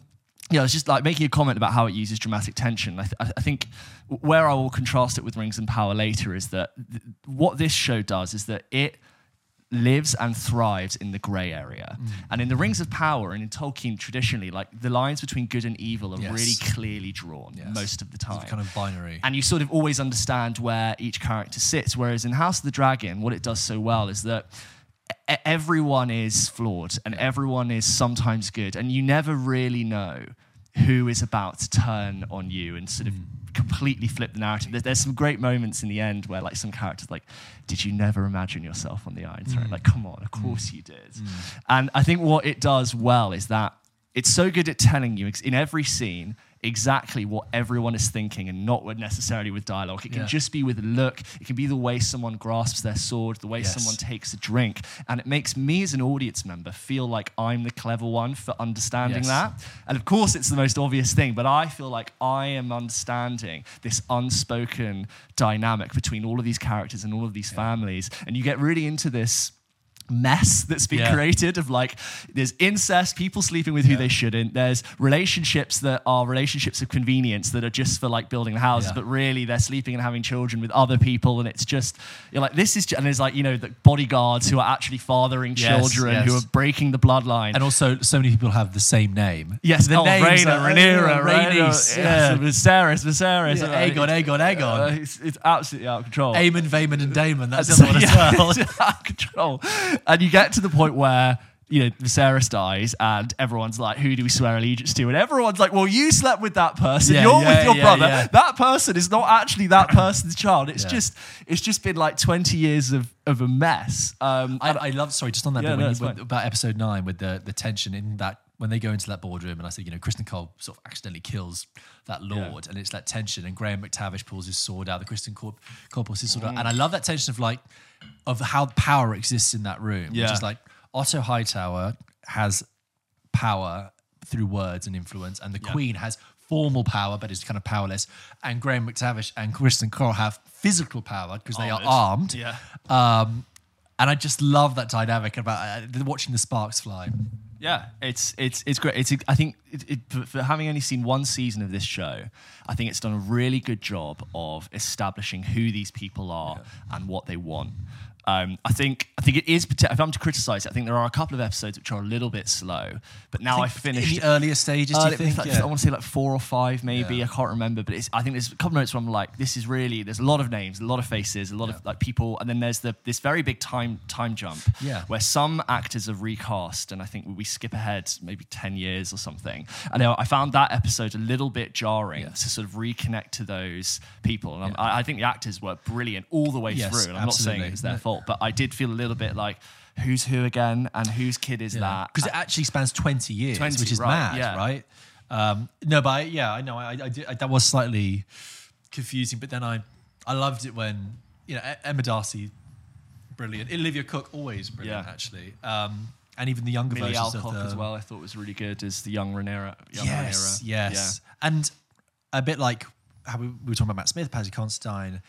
yeah, it's just like making a comment about how it uses dramatic tension. I, th- I- I think where I will contrast it with Rings and Power later is that th- what this show does is that it lives and thrives in the grey area. Mm. And in the Rings of Power and in Tolkien traditionally, like the lines between good and evil are Yes. really clearly drawn Yes. most of the It's time kind of binary. and you sort of always understand where each character sits. Whereas in House of the Dragon, what it does so well is that everyone is flawed and everyone is sometimes good, and you never really know who is about to turn on you and sort of completely flip the narrative. There's, there's some great moments in the end where like some characters like, did you never imagine yourself on the Iron Throne? Mm. Like, come on, of mm. course you did. Mm. And I think what it does well is that it's so good at telling you in every scene exactly what everyone is thinking and not necessarily with dialogue. It can Yeah. just be with a look. It can be the way someone grasps their sword, the way Yes. someone takes a drink. And it makes me as an audience member feel like I'm the clever one for understanding Yes. that. And of course, it's the most obvious thing, but I feel like I am understanding this unspoken dynamic between all of these characters and all of these families. And you get really into this mess that's been Yeah. created of like there's incest people sleeping with who they shouldn't there's relationships that are relationships of convenience that are just for like building the houses Yeah. but really they're sleeping and having children with other people and it's just you're like this is and there's like you know the bodyguards who are actually fathering Yes, children who are breaking the bloodline and also, so many people have the same name. Yes, the oh, names Rhaena, are- Rhaenyra, Rhaenys, Rhaenys, yeah. yeah, Viserys, Viserys, Yeah, Aegon, Aegon, Aegon. Uh, it's, it's absolutely out of control. Eamon, Vaemon, and Daemon. That's the other one as well. out of control. And you get to the point where you know Viserys dies, and everyone's like, "Who do we swear allegiance to?" And everyone's like, "Well, you slept with that person. Yeah, You're yeah, with your yeah, brother. That person is not actually that person's child. It's just, it's just been like 20 years of of a mess." Um, I, I love. Sorry, just on that bit no, when you, about episode nine with the the tension in that when they go into that boardroom and I said, you know, Criston Cole sort of accidentally kills that lord, and it's that tension, and Graham McTavish pulls his sword out, the Criston Cole, Cole pulls his sword Mm. out, and I love that tension of like of how power exists in that room, which is like Otto Hightower has power through words and influence, and the Queen has formal power but is kind of powerless, and Graham McTavish and Criston Cole have physical power because they are armed. Yeah. Um, and I just love that dynamic about uh, watching the sparks fly. Yeah, it's it's it's great. It's I think it, it, for, for having only seen one season of this show, I think it's done a really good job of establishing who these people are and what they want. Um, I think I think it is. If I'm to criticize it, I think there are a couple of episodes which are a little bit slow. But now I have finished. in the earlier stages. do you think? like- Yeah. I want to say like four or five, maybe. Yeah. I can't remember, but it's. I think there's a couple of notes where I'm like, this is really. There's a lot of names, a lot of faces, a lot of like people, and then there's the this very big time time jump. Yeah. Where some actors are recast, and I think we skip ahead maybe ten years or something. And I I found that episode a little bit jarring Yeah. to sort of reconnect to those people, and I, I think the actors were brilliant all the way Yes, through. And I'm not saying absolutely. it was their No. Fault, but I did feel a little bit like. Who's who again, and whose kid is that? because it actually spans 20 years 20, which is right, mad yeah. right um, no but I, yeah i know I, I, did, I that was slightly confusing but then i i loved it when you know emma D'Arcy brilliant olivia Cooke always brilliant Yeah. actually um, and even the younger Milly versions Alcock of the as well. I thought was really good as the young Rhaenyra. Young yes Rhaenyra. yes and a bit like how we, we were talking about matt smith Paddy Considine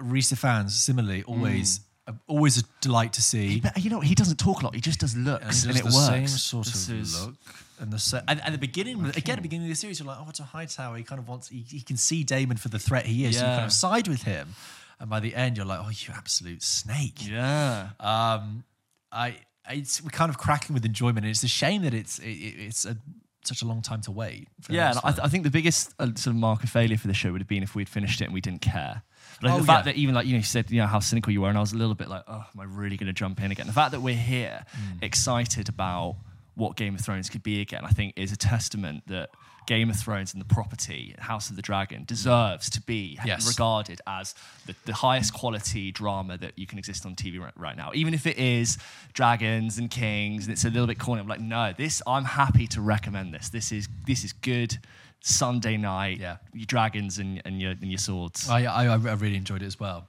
Rhys Ifans similarly always uh, always a delight to see. But you know, he doesn't talk a lot. He just does looks, and and, it it the works. same sort This of is- look and the sa- and at the beginning again at the beginning of the series you're like oh it's a Hightower. He kind of wants he, he can see Daemon for the threat he is. So you kind of side with him. And by the end you're like oh you absolute snake. Yeah. um I it's we're kind of cracking with enjoyment. And it's a shame that it's it, it- it's a, such a long time to wait for Yeah, and I, th- I think the biggest uh, sort of mark of failure for the show would have been if we'd finished it and we didn't care. But Oh, the fact yeah. that even like you know you said you know how cynical you were, and I was a little bit like, oh, am I really going to jump in again? The fact that we're here, Hmm. excited about what Game of Thrones could be again, I think is a testament that Game of Thrones and the property House of the Dragon deserves to be Yes. regarded as the, the highest quality drama that you can exist on TV right, right now. Even if it is dragons and kings and it's a little bit corny, I'm like, no, this I'm happy to recommend this. This is this is good Sunday night. Yeah. your dragons and, and your and your swords. I, I I really enjoyed it as well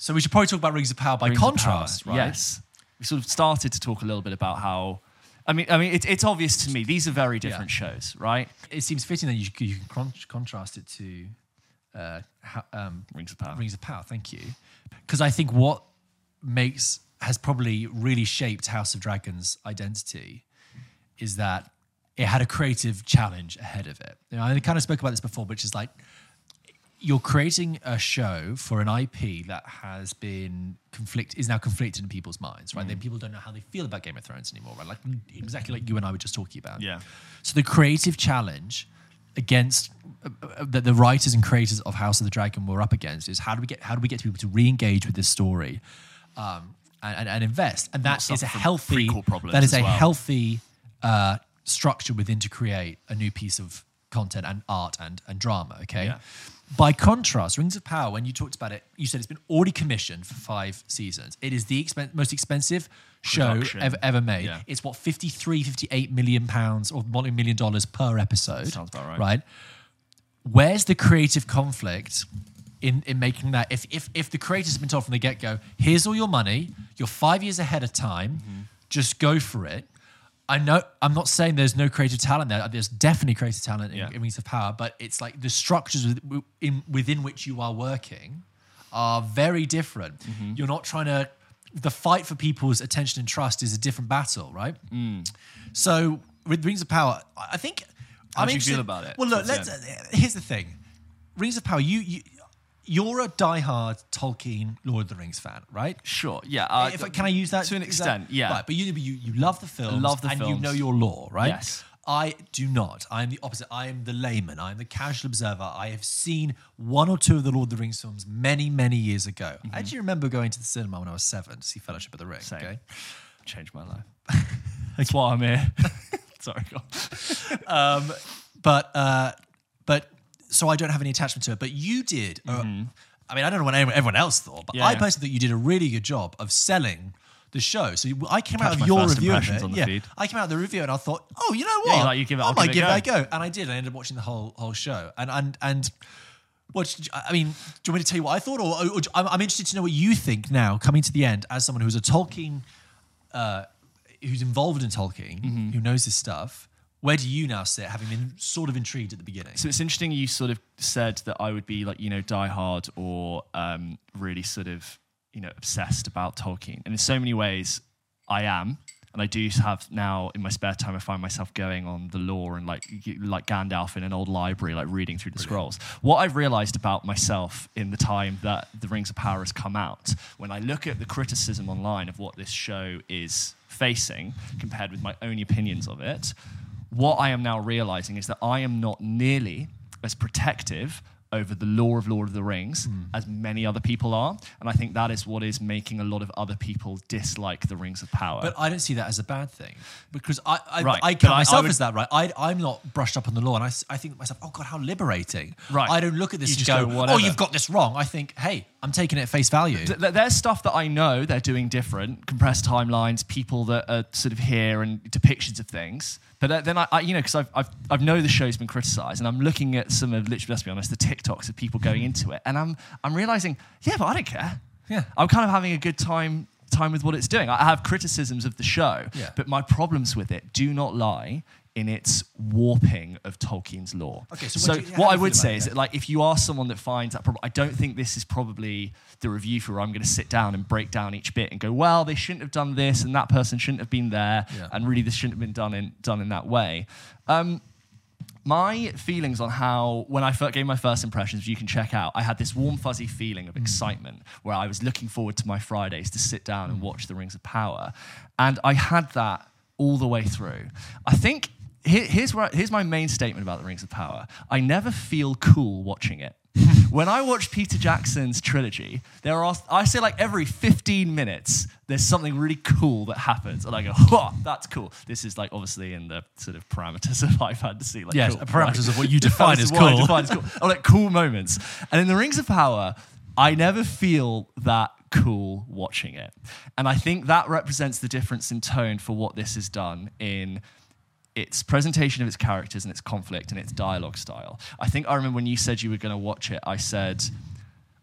so we should probably talk about Rings of Power by Rings contrast Power. right Yes, we sort of started to talk a little bit about how. I mean, I mean, it's it's obvious to me these are very different shows, right? it seems fitting that you, you can con- contrast it to uh, ho- um, Rings of Power. Rings of Power. Thank you, because I think what makes has probably really shaped House of Dragons' identity is that it had a creative challenge ahead of it. You know, I kind of spoke about this before, which is like you're creating a show for an IP that has been conflict is now conflicted in people's minds, right? Then people don't know how they feel about Game of Thrones anymore, right? Like exactly like you and I were just talking about. Yeah. So the creative challenge against uh, uh, that the writers and creators of House of the Dragon were up against is how do we get how do we get people to re-engage with this story um, and, and, and invest? And that Not is a healthy that is a well. healthy uh, structure within to create a new piece of content and art and and drama. Okay. Yeah. By contrast, Rings of Power, when you talked about it, you said it's been already commissioned for five seasons. It is the expen- most expensive show ever, ever made. Yeah. It's what 53, 58 million pounds or million dollars per episode. Sounds about right. Right. Where's the creative conflict in, in making that? If, if if the creators have been told from the get go, here's all your money, you're five years ahead of time, Mm-hmm. just go for it. I know I'm not saying there's no creative talent there. There's definitely creative talent in, Yeah. in Rings of Power, but it's like the structures with- in, within which you are working are very different. Mm-hmm. You're not trying to. The fight for people's attention and trust is a different battle, right? Mm. So with Rings of Power, I I think. How I'm do you feel about it Well, look. Let's. Uh, here's the thing. Rings of Power. You you. You're a diehard Tolkien Lord of the Rings fan, right? Sure. Yeah. Uh, if, can I use that to an is that- extent? yeah. Right, but you you you love the films, love the and you know your lore, right? Yes. I do not. I am the opposite. I am the layman. I am the casual observer. I have seen one or two of the Lord of the Rings films many, many years ago. I actually remember going to the cinema when I was seven to see Fellowship of the Ring. Same. Okay. Changed my life. That's why I'm here. Sorry, go on. um, but uh, but so I don't have any attachment to it. But you did. uh, I mean, I don't know what anyone- everyone else thought, but Mm-hmm. Yeah, I yeah. personally thought you did a really good job of selling the show. So you- I came Catch out of my your first review of impressions it. on the yeah, feed. I came out of the review and I thought, oh, you know what? you're like, you give it- I I'll might give it a go. And I did. I ended up watching the whole whole show. And and and. What I mean, do you want me to tell you what I thought, or, or, or I'm, I'm interested to know what you think now, coming to the end, as someone who's a Tolkien uh, who's involved in Tolkien, Mm-hmm. who knows his stuff, where do you now sit, having been sort of intrigued at the beginning? So it's interesting you sort of said that I would be like, you know, diehard or um, really sort of, you know, obsessed about Tolkien. And in so many ways, I am. and I do have now in my spare time. I find myself going on the lore and like like Gandalf in an old library, like reading through the scrolls. What I've realized about myself in the time that the Rings of Power has come out, when I look at the criticism online of what this show is facing compared with my own opinions of it, what I am now realizing is that I am not nearly as protective over the lore of Lord of the Rings Hmm. as many other people are. And I think that is what is making a lot of other people dislike the Rings of Power. But I don't see that as a bad thing because I I, Right, I count I- I myself would- as that, right? I, I'm not brushed up on the law, and I, I think to myself, oh God, how liberating. Right. I don't look at this You and go, go, oh, you've got this wrong. I think, hey, I'm taking it at face value. Th- th- there's stuff that I know they're doing different, compressed timelines, people that are sort of here and depictions of things. But then I, I you know, because I've, I've, I've know the show's been criticized, and I'm looking at some of, literally, let's be honest, the TikToks of people going into it, and I'm, I'm realizing, yeah, but I don't care. Yeah. I'm kind of having a good time time with what it's doing. I have criticisms of the show, Yeah. but my problems with it do not lie in its warping of Tolkien's lore. Okay, so so what you- what I would say is that, like, if you are someone that finds that problem, I don't think this is probably the review for where I'm going to sit down and break down each bit and go, well, they shouldn't have done this, and that person shouldn't have been there, Yeah. and really this shouldn't have been done in done in that way. Um, my feelings on how when I first gave my first impressions, you can check out. I had this warm, fuzzy feeling of excitement where I was looking forward to my Fridays to sit down and watch The Rings of Power, and I had that all the way through. I think here, here's where here's my main statement about The Rings of Power. I never feel cool watching it. when I watch Peter Jackson's trilogy, there are I say like every 15 minutes there's something really cool that happens, and I go, "Oh, that's cool." This is like obviously in the sort of parameters of my fantasy, like Yes, cool, parameters of what you define as of what I cool. define as cool. Oh, like cool moments. And in the Rings of Power, I never feel that cool watching it, and I think that represents the difference in tone for what this has done in its presentation of its characters and its conflict and its dialogue style. I think I remember when you said you were going to watch it, I said,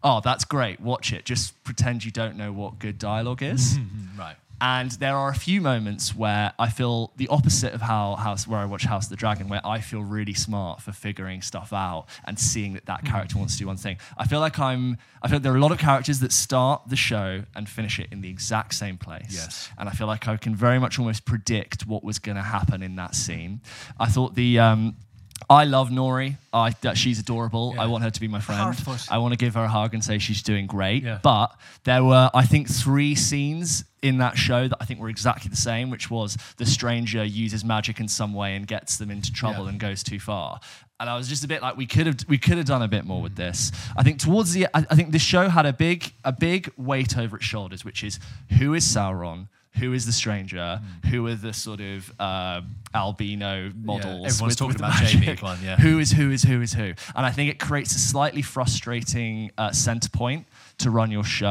"Oh, that's great. Watch it. Just pretend you don't know what good dialogue is." right. And there are a few moments where I feel the opposite of how House, where I watch House of the Dragon, where I feel really smart for figuring stuff out and seeing that that character wants to do one thing. I feel like I'm. I feel like there are a lot of characters that start the show and finish it in the exact same place. Yes. And I feel like I can very much almost predict what was going to happen in that scene. I thought the. Um, I love Nori. I, she's adorable. I want her to be my friend. I want to give her a hug and say she's doing great. Yeah. But there were, I think, three scenes in that show that I think were exactly the same, which was the stranger uses magic in some way and gets them into trouble Yeah. and goes too far. And I was just a bit like, we could have, we could have done a bit more with this. I think towards the, I, I think this show had a big, a big weight over its shoulders, which is who is Sauron. Who is the stranger? Who are the sort of uh, albino models? everyone's with- talking with about Jamie? Klein, yeah. Who is who is who is who? And I think it creates a slightly frustrating uh, center point to run your show.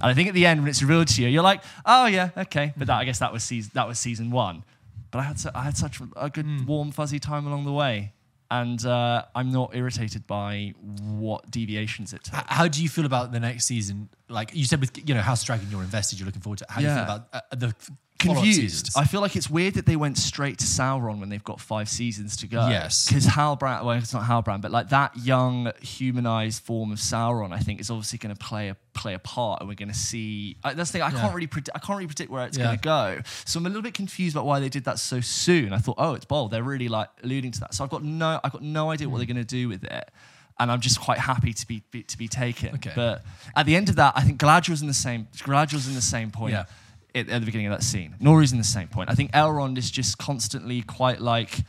And I think at the end, when it's revealed to you, you're like, oh yeah, okay. But that, I guess that was season that was season one. But I had su- I had such a good Hmm. warm fuzzy time along the way, and uh, I'm not irritated by what deviations it takes. How do you feel about the next season? Like you said, with you know House of Dragon, you're invested. You're looking forward to. How do you Yeah. feel about uh, the confused. I feel like it's weird that they went straight to Sauron when they've got five seasons to go. Yes. because Halbrand, well, it's not Halbrand, but like that young humanized form of Sauron, I think is obviously going to play a play a part, and we're going to see. I, that's the thing. I Yeah. can't really predict. I can't really predict where it's Yeah. going to go. So I'm a little bit confused about why they did that so soon. I thought, oh, it's bold. They're really like alluding to that. So I've got no, I've got no idea what they're hmm. going to do with it. And I'm just quite happy to be, be to be taken. Okay. But at the end of that, I think Galadriel's in the same. Galadriel's in the same point Yeah. At, at the beginning of that scene. Nori's in the same point. I think Elrond is just constantly quite like,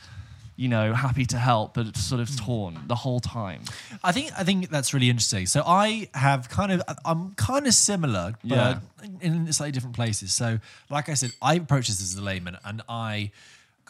you know, happy to help, but it's sort of hmm. torn the whole time. I think I think that's really interesting. So I have kind of I'm kind of similar, but Yeah. in slightly different places. So like I said, I approach this as a layman, and I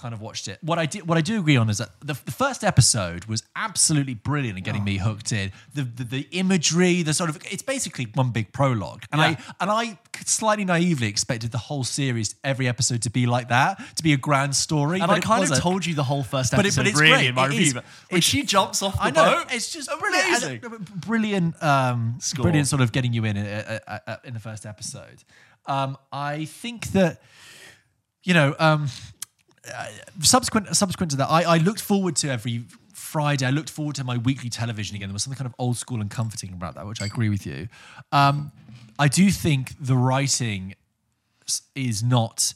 kind of watched it. What I did, what I do agree on is that the, the first episode was absolutely brilliant in getting me hooked in. The, the the imagery, the sort of it's basically one big prologue, and Yeah. I and I slightly naively expected the whole series, every episode, to be like that, to be a grand story. And but I it kind of wasn't. told you the whole first But episode it- but it's really great. in my It review. is. But when It's- she jumps off the I know boat, it's just amazing. brilliant, brilliant, um, Score. brilliant sort of getting you in uh, uh, uh, in the first episode. Um, I think that you know, um, uh, subsequent subsequent to that, I, I looked forward to every Friday. I looked forward to my weekly television again. There was something kind of old school and comforting about that, which I agree with you. Um, I do think the writing is not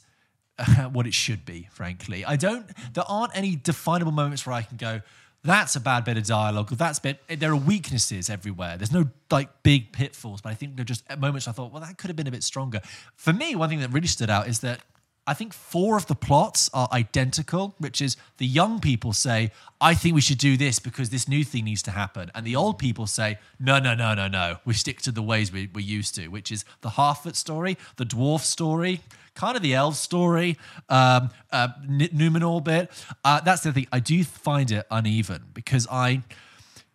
what it should be. Frankly, I don't. There aren't any definable moments where I can go. That's a bad bit of dialogue. Or that's bit. There are weaknesses everywhere. There's no like big pitfalls, but I think they're just moments. I thought, well, that could have been a bit stronger. For me, one thing that really stood out is that I think four of the plots are identical, which is the young people say, I think we should do this because this new thing needs to happen. And the old people say, no, no, no, no, no. We stick to the ways we, we're used to, which is the Harfoot story, the dwarf story, kind of the elf story, um, uh, N- Numenor bit. Uh, that's the thing. I do find it uneven because I,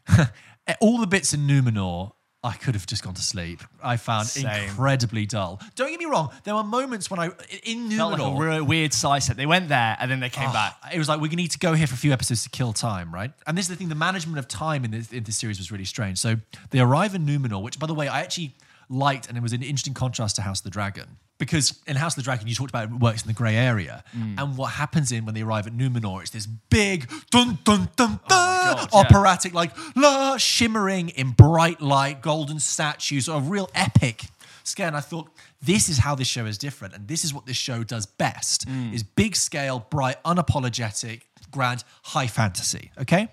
all the bits in Numenor I could have just gone to sleep. I found Same. incredibly dull. Don't get me wrong. There were moments when I in Felt like a Numenor. weird side set. They went there and then they came ah, back. It was like we need to go here for a few episodes to kill time, right? And this is the thing: the management of time in this in this series was really strange. So they arrive in Numenor, which, by the way, I actually liked, and it was an interesting contrast to House of the Dragon because in House of the Dragon, you talked about it works in the grey area, Mm. and what happens in when they arrive at Numenor, it's this big dun dun dun dun Oh God, yeah. operatic, like la shimmering in bright light, golden statues, a real epic scale. And I thought this is how this show is different, and this is what this show does best: Mm. is big scale, bright, unapologetic, grand, high fantasy. Okay.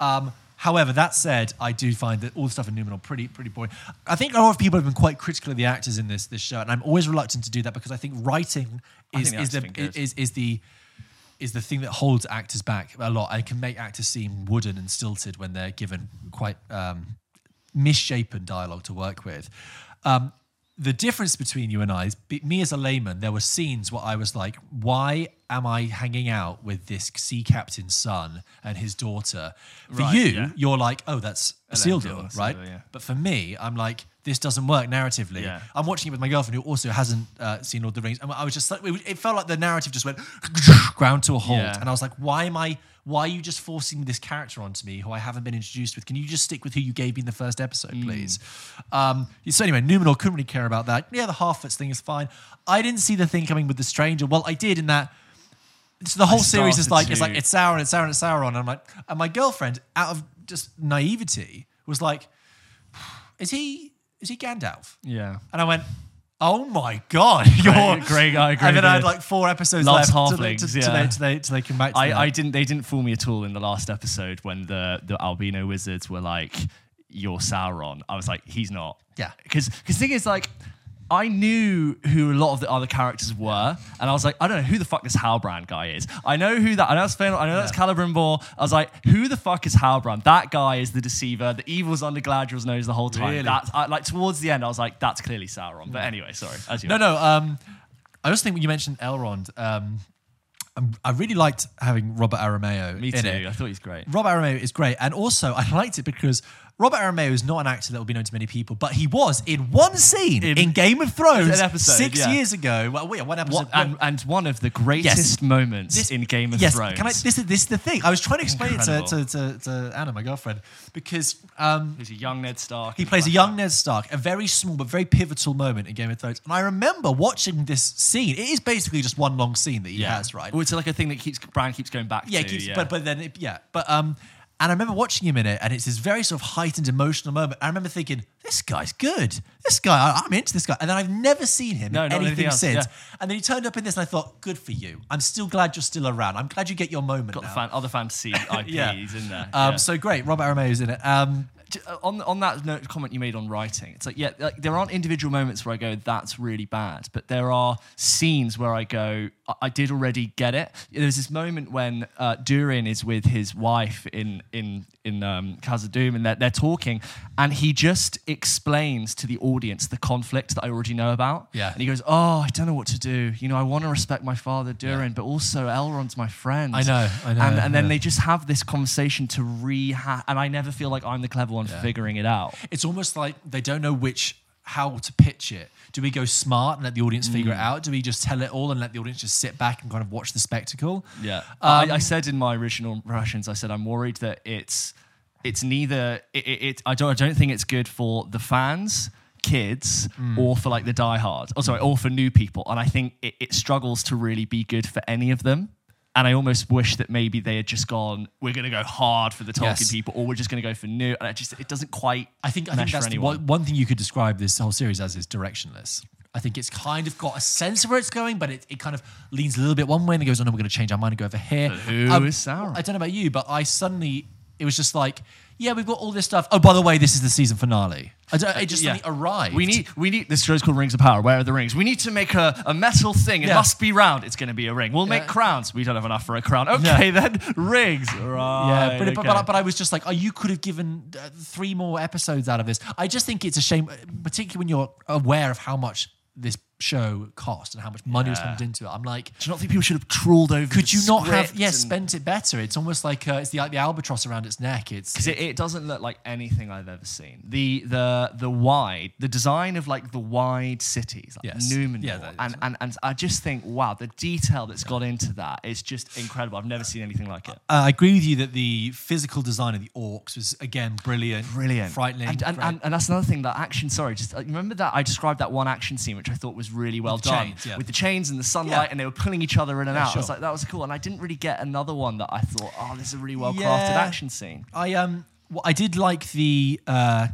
Um, however, that said, I do find that all the stuff in Numenor pretty pretty boring. I think a lot of people have been quite critical of the actors in this this show, and I'm always reluctant to do that because I think writing is think the is the have is, is the is the thing that holds actors back a lot and can make actors seem wooden and stilted when they're given quite um, misshapen dialogue to work with. Um, the difference between you and I is me as a layman, there were scenes where I was like, why am I hanging out with this sea captain's son and his daughter? For Right, you, yeah. you're like, oh, that's Isildur, right? yeah. But for me, I'm like, this doesn't work narratively. Yeah. I'm watching it with my girlfriend who also hasn't uh, seen Lord of the Rings. And I was just like, it felt like the narrative just went ground to a halt. Yeah. And I was like, why am I, why are you just forcing this character onto me who I haven't been introduced with? Can you just stick with who you gave me in the first episode, Mm. please? Um, so anyway, Numenor couldn't really care about that. Yeah, the Harfoots thing is fine. I didn't see the thing coming with the stranger. Well, I did in that. So the whole series is like it's like to- it's Sauron, it's Sauron, it's Sauron. And I'm like, and my girlfriend, out of just naivety, was like, "Is he is he Gandalf?" Yeah. And I went, "Oh my god, you're great, I agree And then I had like four episodes Loves left halflings, till, till yeah. they, till they, till they come back. To that. I, I didn't they didn't fool me at all in the last episode when the the albino wizards were like you're Sauron. I was like he's not. Yeah. Because the thing is like I knew who a lot of the other characters were, and I was like, I don't know who the fuck this Halbrand guy is. I know who that. I know that's Fëanor, I know that's Celebrimbor. I was like, who the fuck is Halbrand? That guy is the deceiver. The evil's under Galadriel's nose the whole time. Really? That's I, like towards the end, I was like, that's clearly Sauron. But anyway, sorry. As you No, no. Um, I just think when you mentioned Elrond, um, I'm- I really liked having Robert Aramayo me in too. it. I thought he's great. Robert Aramayo is great, and also I liked it because Robert Aramayo is not an actor that will be known to many people, but he was in one scene in, In- Game of Thrones An episode, six yeah. years ago. Well, wait, one episode. What, and, and one of the greatest moments This- in Game of yes, Thrones. Can I, this is this is the thing. I was trying to explain it to, to, to, to Anna, my girlfriend, because um, He's a young Ned Stark. he plays a young Ned Stark, a very small but very pivotal moment in Game of Thrones. And I remember watching this scene. It is basically just one long scene that he has, right? Well, it's like a thing that keeps Bran keeps going back yeah, to. keeps, yeah. but but then it, yeah, but um, and I remember watching him in it, and it's this very sort of heightened emotional moment. I remember thinking, this guy's good. This guy, I, I'm into this guy. And then I've never seen him No, in anything, anything else, since. yeah. And then he turned up in this, and I thought, good for you. I'm still glad you're still around. I'm glad you get your moment got the fan, other fantasy IPs Yeah. in there. Um, yeah. So great, Robert Aramayo's in it. Um, uh, on on that note, comment you made on writing, it's like yeah, like, there aren't individual moments where I go that's really bad, but there are scenes where I go I, did already get it. There's this moment when uh, Durin is with his wife in in in um, Khazad-dûm and they're, they're talking, and he just explains to the audience the conflict that I already know about. Yeah. and he goes, "Oh, I don't know what to do. You know, I want to respect my father Durin, but also Elrond's my friend. I know, I know, And, and then yeah. they just have this conversation to reha and I never feel like I'm the clever one for figuring it out. it's almost like they don't know which how to pitch it. Do we go smart and let the audience figure Mm. it out? Do we just tell it all and let the audience just sit back and kind of watch the spectacle? Yeah, Um, I, I said in my original impressions, I said I'm worried that it's it's neither it, it, it I don't I don't think it's good for the fans, kids, Mm. or for like the diehards. Oh, sorry, or for new people. And I think it, it struggles to really be good for any of them. And I almost wish that maybe they had just gone, we're going to go hard for the Tolkien Yes. people, or we're just going to go for new. And it just it doesn't quite. I think I think for that's the one, one thing you could describe this whole series as is directionless. I I think it's kind of got a sense of where it's going, but it, it kind of leans a little bit one way and then goes, oh no, we're going to change our mind and go over here. who Um, is Sauron? I don't know about you, but I suddenly, it was just like, yeah, we've got all this stuff. Oh, by the way, this is the season finale. I don't, it just Yeah. arrived. We need, we need. This show's called Rings of Power. Where are the rings? We need to make a, a metal thing. It Yeah. must be round. It's going to be a ring. We'll make crowns. We don't have enough for a crown. Okay, then rings. Right. Yeah, but, but, okay. but, but I was just like, oh, you could have given uh, three more episodes out of this. I just think it's a shame, uh, particularly when you're aware of how much this show cost and how much money was pumped into it. I'm like, Do you not think people should have trawled over? could the you not have, script yeah, and- spent it better? It's almost like uh, it's the, the albatross around its neck. It's, because it, it doesn't look like anything I've ever seen. The the the wide, the design of like the wide cities, like Yes. Numenor, Yeah, that is- and, and and I just think, wow, the detail that's got into that is just incredible. I've never seen anything like it. Uh, I agree with you that the physical design of the orcs was again brilliant, Brilliant, frightening. and and, great. and, and that's another thing. That action, sorry, just uh, remember that I described that one action scene which I thought was really well the done chains, yeah. with the chains and the sunlight, Yeah. and they were pulling each other in and Yeah, out. I was like, that was cool, and I didn't really get another one that I thought, oh, this is a really well crafted action scene. I um, well, I did like the. Uh,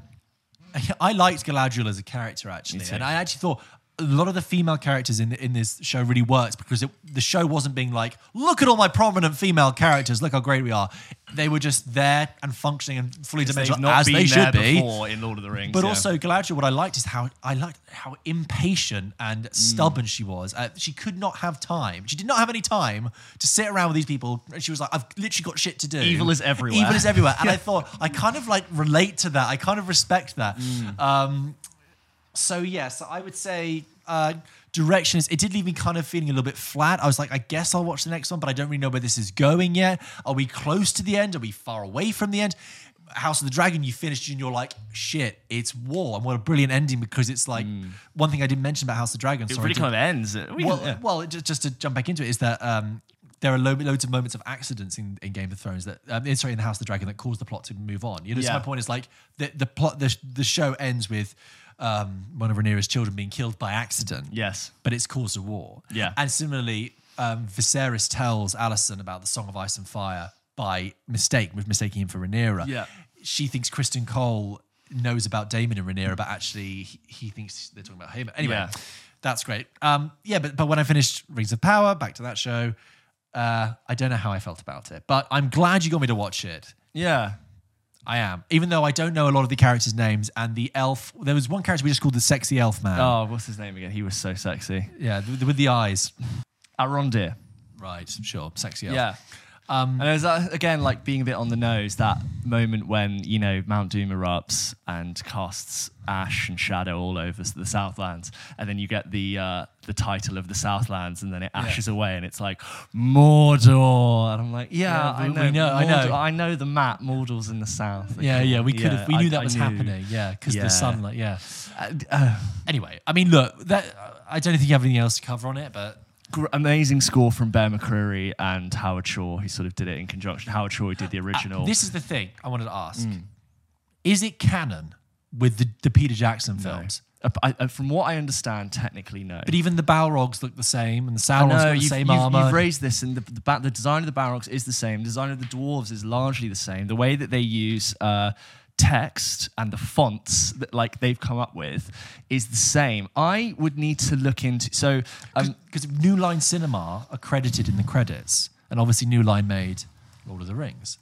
I liked Galadriel as a character actually, and I actually thought a lot of the female characters in in this show really worked because it, the show wasn't being like, look at all my prominent female characters, look how great we are. They were just there and functioning and fully dimensional not as they should be. before in Lord of the Rings, But yeah. also Galadriel, what I liked is how I liked how impatient and Mm. stubborn she was. Uh, she could not have time. She did not have any time to sit around with these people. And she was like, "I've literally got shit to do." Evil is everywhere. Evil is everywhere. And I thought I kind of like relate to that. I kind of respect that. Mm. Um, so yes, I would say uh, direction is. It did leave me kind of feeling a little bit flat. I was like, I guess I'll watch the next one, but I don't really know where this is going yet. Are we close to the end? Are we far away from the end? House of the Dragon, you finished and you're like, shit, it's war. And what a brilliant ending because it's like one thing I didn't mention about House of the Dragon. Mm. It sorry really kind of ends. We well, yeah. well, just, just to jump back into it is that um, there are lo- loads of moments of accidents in, in Game of Thrones that um, sorry in the House of the Dragon that cause the plot to move on. You know, so my point is like the the plot the, the show ends with um, one of Rhaenyra's children being killed by accident. Yes. but it's caused a war. Yeah. and similarly, um, Viserys tells Alicent about the Song of Ice and Fire by mistake, with mistaking him for Rhaenyra. Yeah. she thinks Criston Cole knows about Daemon and Rhaenyra, but actually he, he thinks they're talking about him. Anyway, Yeah. that's great. Um, yeah, but but when I finished Rings of Power, back to that show, uh, I don't know how I felt about it, but I'm glad you got me to watch it. Yeah. I am, even though I don't know a lot of the characters' names and the elf. There was one character we just called the sexy elf man. Oh, what's his name again? He was so sexy. Yeah, with, with the eyes. Arondir. Right, sure, sexy elf. Yeah. Um, and there's that, again, like being a bit on the nose, that moment when, you know, Mount Doom erupts and casts ash and shadow all over the Southlands. And then you get the uh, the title of the Southlands and then it ashes away and it's like, Mordor. And I'm like, yeah, Yeah, I know. know, I know. I know the map. Mordor's in the south. Yeah, yeah, we could have. We knew I- that I was knew. happening. Yeah, because Yeah. the sunlight. Yeah. Uh, uh, Anyway, I mean, look, that I don't think you have anything else to cover on it, but gr- amazing score from Bear McCreary and Howard Shore, who sort of did it in conjunction. Howard Shore did the original. Uh, this is the thing I wanted to ask: Is it canon with the, the Peter Jackson films? Uh, I- I- from what I understand, technically no. But even the Balrogs look the same, and the Sauron's know got the you've, same you've- armor. you've raised this, and the, the, the design of the Balrogs is the same. The design of the dwarves is largely the same. The way that they use uh, text and the fonts that like they've come up with is the same. I would need to look into so um, because New Line Cinema are credited in the credits, and obviously New Line made Lord of the Rings.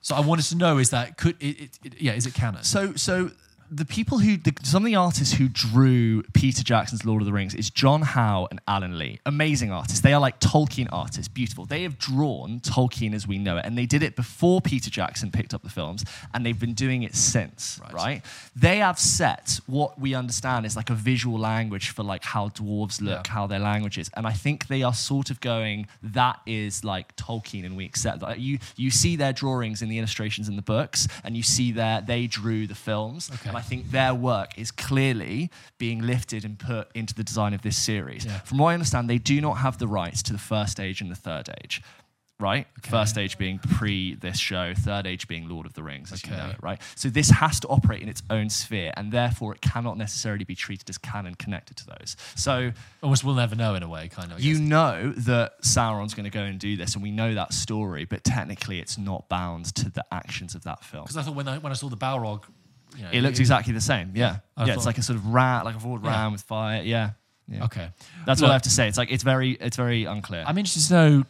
So I wanted to know: is that could it, it, it- yeah? Is it canon? So, so the people who, the, some of the artists who drew Peter Jackson's Lord of the Rings is John Howe and Alan Lee. Amazing artists. They are like Tolkien artists, beautiful. They have drawn Tolkien as we know it, and they did it before Peter Jackson picked up the films, and they've been doing it since, Right. right? They have set what we understand is like a visual language for like how dwarves look, Yeah. how their language is, and I think they are sort of going that is like Tolkien, and we accept that. You you see their drawings in the illustrations in the books, and you see their they drew the films, Okay. I think their work is clearly being lifted and put into the design of this series. Yeah. From what I understand, they do not have the rights to the first age and the third age. Right, first age being pre this show, third age being Lord of the Rings, as you know it, right? So this has to operate in its own sphere, and therefore it cannot necessarily be treated as canon connected to those. So Almost we'll never know in a way, kind of. You know that Sauron's going to go and do this, and we know that story, but technically it's not bound to the actions of that film. Because I thought when I when I saw the Balrog you know, It looks exactly the same. Yeah. I yeah, it's like a sort of rat, like a forward Yeah. ram with fire. Yeah. yeah. Okay. That's Look, what I have to say. It's like it's very it's very unclear. I'm interested to know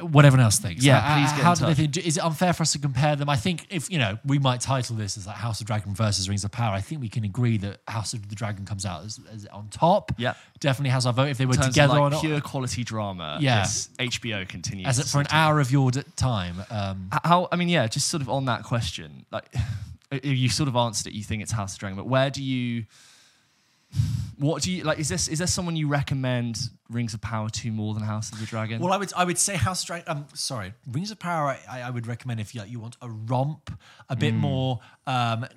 what everyone else thinks. Yeah, Like, please get how in do they think? Is it unfair for us to compare them? I think if you know, we might title this as like House of Dragon versus Rings of Power. I think we can agree that House of the Dragon comes out as, as on top. Yeah. definitely has our vote. If they were in terms of, together like or not, pure quality drama. Yeah. HBO continues as it for an hour of your d- time. Um, How I mean, yeah, just sort of on that question, like you sort of answered it. You think it's House of Dragon, but where do you? What do you like? Is this is there someone you recommend Rings of Power to more than House of the Dragon? Well, I would I would say House of Dragon. Um, sorry, Rings of Power. I, I would recommend if you like, you want a romp, a bit more um, eh,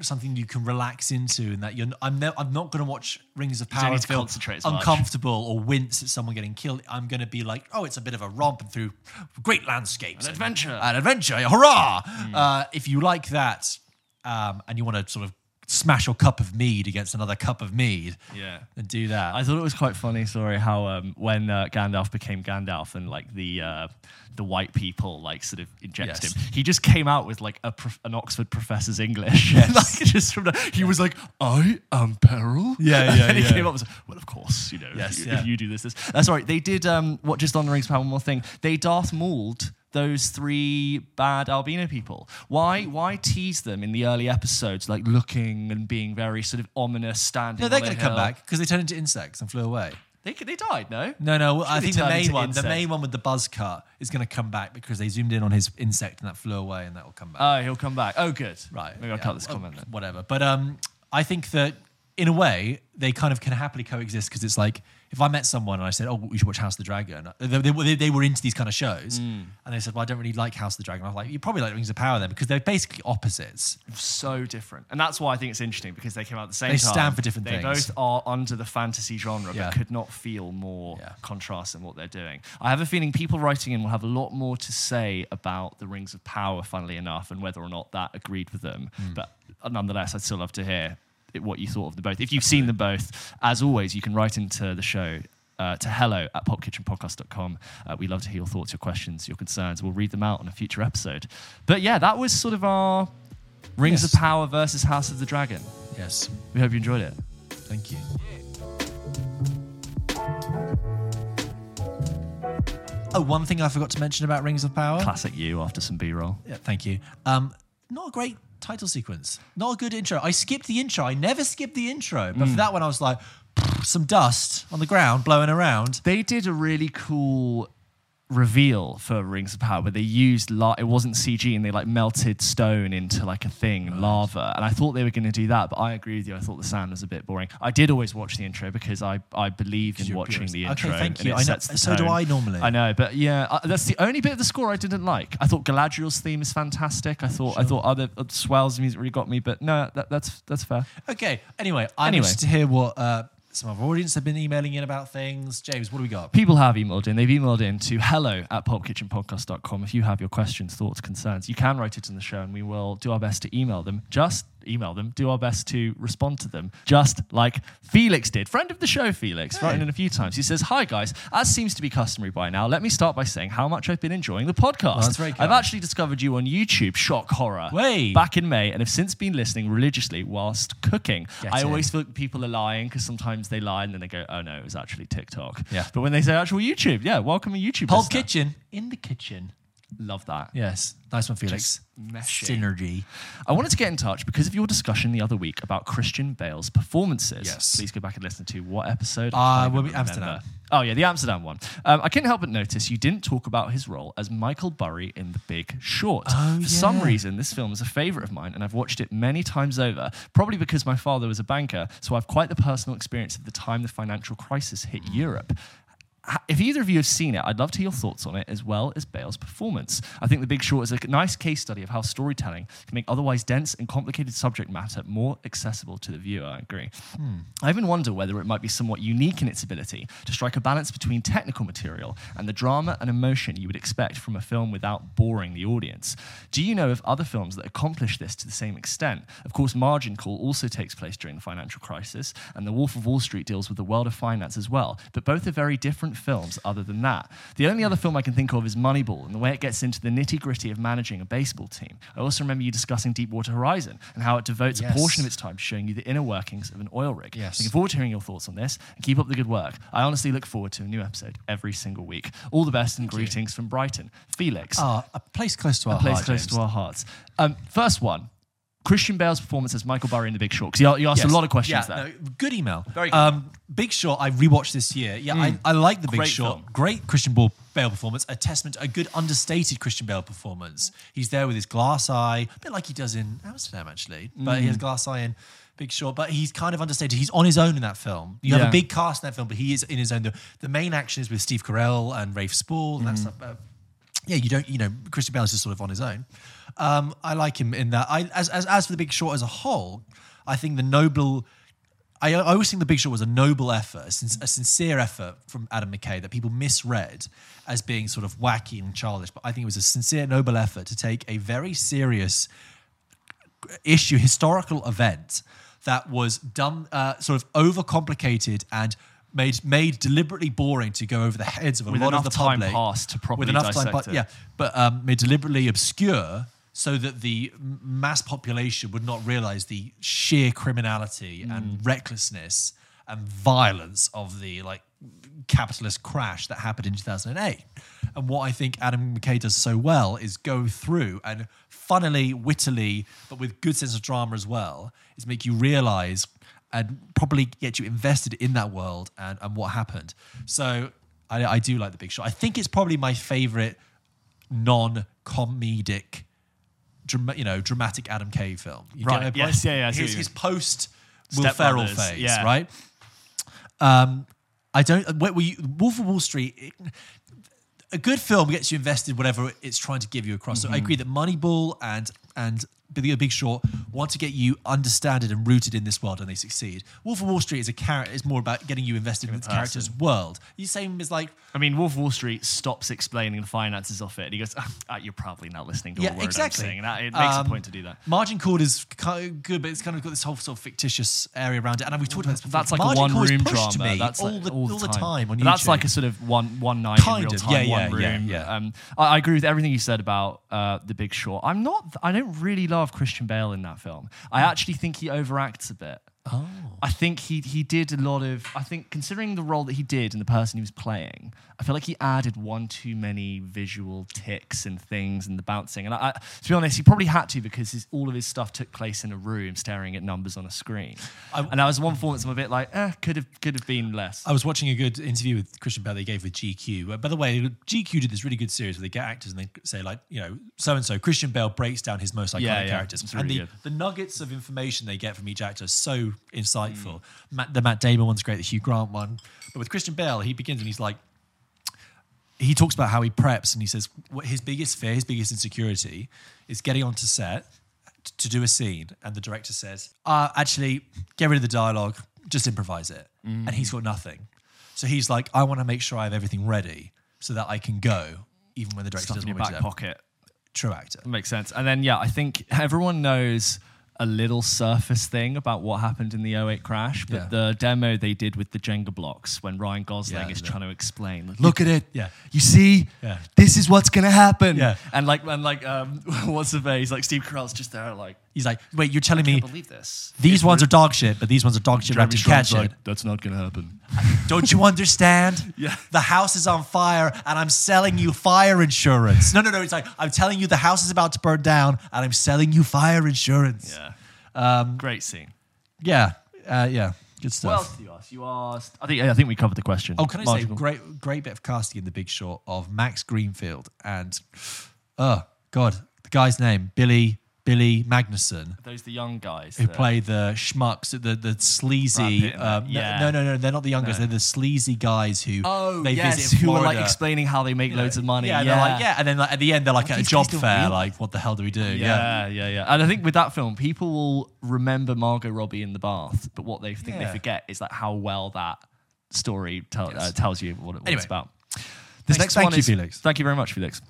something you can relax into, and that you're. I'm ne- I'm not going to watch Rings of Power feel concentrate as much. uncomfortable or wince at someone getting killed. I'm going to be like, oh, it's a bit of a romp and through great landscapes, An and- adventure. An adventure, hurrah! Uh, if you like that, um, and you want to sort of smash your cup of mead against another cup of mead, yeah. then do that. I thought it was quite funny. Sorry, how um, when uh, Gandalf became Gandalf and like the uh, the white people like sort of injected Yes. him, he just came out with like a prof- an Oxford professor's English. like just from the, he was like, "I am Peril." Yeah, yeah, and he yeah. came up and with, "Well, of course, you know, Yes, if, you, yeah. if you do this, this." That's right. They did um, what just on the Rings of Power. One more thing. They Darth Mauled those three bad albino people. Why? Why tease them in the early episodes, like looking and being very sort of ominous, standing? no, they're going to come back because they turned into insects and flew away. They they died, no? No, no. I think the main one, the main one with the buzz cut, is going to come back because they zoomed in on his insect and that flew away, and that will come back. Oh, he'll come back. Oh, good. right. Maybe I'll cut this comment then. Whatever. But um, I think that in a way they kind of can happily coexist because it's like if I met someone and I said, "Oh, we should watch House of the Dragon," they, they, they- they were into these kind of shows, Mm. and they said, "Well, I don't really like House of the Dragon." I was like, "You probably like Rings of Power then," because they're basically opposites. So different. And that's why I think it's interesting because they came out at the same They time. stand for different they things. both are under the fantasy genre, Yeah. but could not feel more Yeah. contrast in what they're doing. I have a feeling people writing in will have a lot more to say about the Rings of Power, funnily enough, and whether or not that agreed with them. Hmm. But nonetheless, I'd still love to hear what you thought of them both. If you've seen them both, as always, you can write into the show. Uh, to hello at popkitchenpodcast.com. Uh, we love to hear your thoughts, your questions, your concerns. We'll read them out on a future episode. But yeah, that was sort of our Rings Yes. of Power versus House of the Dragon. Yes. We hope you enjoyed it. Thank you. Oh, one thing I forgot to mention about Rings of Power. Classic you after some B roll. Yeah, thank you. Um, not a great title sequence. Not a good intro. I skipped the intro. I never skipped the intro, but for mm. that one, I was like, some dust on the ground blowing around. They did a really cool reveal for Rings of Power where they used la- it wasn't CG and they like melted stone into like a thing, lava. And I thought they were going to do that, but I agree with you. I thought the sound was a bit boring. I did always watch the intro because I I believe in watching purist. the Okay, thank you. I know- so do. I normally. I know, but yeah, uh, that's the only bit of the score I didn't like. I thought Galadriel's theme is fantastic. I thought I thought other uh, swells music really got me, but no, that, that's that's fair. Okay. Anyway, I'm Anyway. interested to hear what uh, some of our audience have been emailing in about things. James, what do we got? People have emailed in. They've emailed in to hello at popkitchenpodcast.com. If you have your questions, thoughts, concerns, you can write it in the show and we will do our best to email them. Just email them, do our best to respond to them, just like Felix did. Friend of the show, Felix, writing in a few times. He says, Hi guys, as seems to be customary by now, let me start by saying how much I've been enjoying the podcast. Oh, that's very I've actually discovered you on YouTube, shock horror, Way. back in May, and have since been listening religiously whilst cooking. Get I in. always feel people are lying because sometimes they lie and then they go, oh no, it was actually TikTok. Yeah. But when they say actual YouTube, yeah, welcome to YouTube. Pulp. Kitchen in the kitchen. Love that. Yes. Nice one, Felix. Synergy. I wanted to get in touch because of your discussion the other week about Christian Bale's performances. Yes. Please go back and listen to what episode? Uh, well, we- Amsterdam. Oh, yeah, the Amsterdam one. Um, I couldn't help but notice you didn't talk about his role as Michael Burry in The Big Short. Oh, For some reason, this film is a favourite of mine, and I've watched it many times over, probably because my father was a banker, so I've quite the personal experience of the time the financial crisis hit Europe. If either of you have seen it, I'd love to hear your thoughts on it as well as Bale's performance. I think The Big Short is a nice case study of how storytelling can make otherwise dense and complicated subject matter more accessible to the viewer. I agree. Hmm. I even wonder whether it might be somewhat unique in its ability to strike a balance between technical material and the drama and emotion you would expect from a film without boring the audience. Do you know of other films that accomplish this to the same extent? Of course, Margin Call also takes place during the financial crisis, and The Wolf of Wall Street deals with the world of finance as well. But both are very different films other than that. The only other film I can think of is Moneyball and the way it gets into the nitty gritty of managing a baseball team. I also remember you discussing Deepwater Horizon and how it devotes Yes. a portion of its time to showing you the inner workings of an oil rig. Yes. Looking forward to hearing your thoughts on this and keep up the good work. I honestly look forward to a new episode every single week. All the best and greetings from Brighton. Felix Ah, a place close to our a place heart, close James. to our hearts. Um, first one, Christian Bale's performance as Michael Burry in The Big Short. Because you, you asked Yes. a lot of questions yeah, there. no, good email. Very good. Um, Big Short, I rewatched this year. Yeah, I, I like the Big Great Short. film. Great Christian Bale, Bale performance. A testament, to a good understated Christian Bale performance. He's there with his glass eye, a bit like he does in Amsterdam, actually. But Mm. he has glass eye in Big Short. But he's kind of understated. He's on his own in that film. You have a big cast in that film, but he is in his own. The, the main action is with Steve Carell and Rafe Spall and that Mm. stuff. Uh, yeah, you don't, you know, Christian Bale is just sort of on his own. Um, I like him in that. I, as, as, as for the Big Short as a whole, I think the noble. I, I always think the Big Short was a noble effort, a, sin- a sincere effort from Adam McKay that people misread as being sort of wacky and childish. But I think it was a sincere, noble effort to take a very serious issue, historical event that was done, uh, sort of overcomplicated and made made deliberately boring to go over the heads of a With lot of the time public. passed to properly with enough time, dissect but yeah, but um, made deliberately obscure so that the mass population would not realize the sheer criminality Mm. and recklessness and violence of the like capitalist crash that happened in 2008. And what I think Adam McKay does so well is go through and funnily, wittily, but with good sense of drama as well, is make you realize and probably get you invested in that world and, and what happened. So I, I do like The Big Shot. I think it's probably my favorite non-comedic, drama, you know, dramatic Adam McKay film. You Right. Yes, yeah, yeah, His, his post Will Ferrell phase, yeah. right? Um, I don't. Where, were you, Wolf of Wall Street. It, a good film gets you invested whatever it's trying to give you across. Mm-hmm. So I agree that Moneyball and and Big Big Short want to get you understanded and rooted in this world, and they succeed. Wolf of Wall Street is a character. Is more about getting you invested in the character's world. You same as like I mean, Wolf of Wall Street stops explaining the finances of it. And he goes, ah, "You're probably not listening to Yeah, a word exactly. I'm saying." And that, it makes Um, a point to do that. Margin Call is kind of good, but it's kind of got this whole sort of fictitious area around it. And we've talked about this before. That's like Margin a one-room pushed drama. That's all like the all all the the time. time on That's like a sort of one one night Kind in real of, time, yeah, yeah, one yeah, room. yeah. Um, I, I agree with everything you said about uh, The Big Short. I'm not. I don't really love Christian Bale in that film. I actually think he overacts a bit. Oh. I think he he did a lot of. I think considering the role that he did and the person he was playing, I feel like he added one too many visual tics and things and the bouncing. And I, I, to be honest, he probably had to because his, all of his stuff took place in a room, staring at numbers on a screen. I- and that was one performance I'm a bit like, eh, could have could have been less. I was watching a good interview with Christian Bale they gave with GQ. Uh, by the way, GQ did this really good series where they get actors and they say like, you know, so and so. Christian Bale breaks down his most iconic Yeah, yeah. characters, It's and the, good. the nuggets of information they get from each actor are so insightful. Mm. Matt, the Matt Damon one's great, the Hugh Grant one, but with Christian Bale, he begins and he's like, he talks about how he preps and he says what his biggest fear, his biggest insecurity is getting onto set to do a scene. And the director says, uh, actually, get rid of the dialogue, just improvise it. And he's got nothing. So he's like, I want to make sure I have everything ready so that I can go, even when the director Stuff doesn't your want me to. pocket. True actor. Makes sense. And then, yeah, I think everyone knows a little surface thing about what happened in the 08 crash, but Yeah. the demo they did with the Jenga blocks when Ryan Gosling Yeah, is trying to explain, like, look at it. Yeah. You see, Yeah. this is what's going to happen. Yeah. And like, and like, um, what's the face? Like, Steve Carell's just there, like, He's like, wait, you're telling I me can't believe this. these ones are dog shit, but these ones are dog shit wrapped in cat shit. that's not going to happen. Don't you understand? Yeah. The house is on fire and I'm selling you fire insurance. No, no, no. It's like, I'm telling you the house is about to burn down and I'm selling you fire insurance. Yeah. Um, Great scene. yeah. Uh, yeah. Good What stuff. else did you ask? You asked. I think. I think we covered the question. Oh, can I Marginal. say, great, great bit of casting in The Big Short of Max Greenfield and, oh, God, the guy's name, Billy, Billy Magnussen. Those the young guys Who that- play the schmucks, the the sleazy? Pitt and Um, that, yeah. No, no, no, they're not the young guys. They're the sleazy guys who Oh, they yes, visit who are like explaining how they make loads of money. Yeah, Yeah, and they're like, yeah, and then like, at the end they're like at a these job guys don't fair, realize- like, what the hell do we do? Yeah, Yeah, yeah, yeah. And I think with that film, people will remember Margot Robbie in the bath, but what they think Yeah. they forget is like how well that story tell, uh, tells you what, it, what Anyway. it's about. This Thanks- next thank one you, is Felix. Thank you very much, Felix.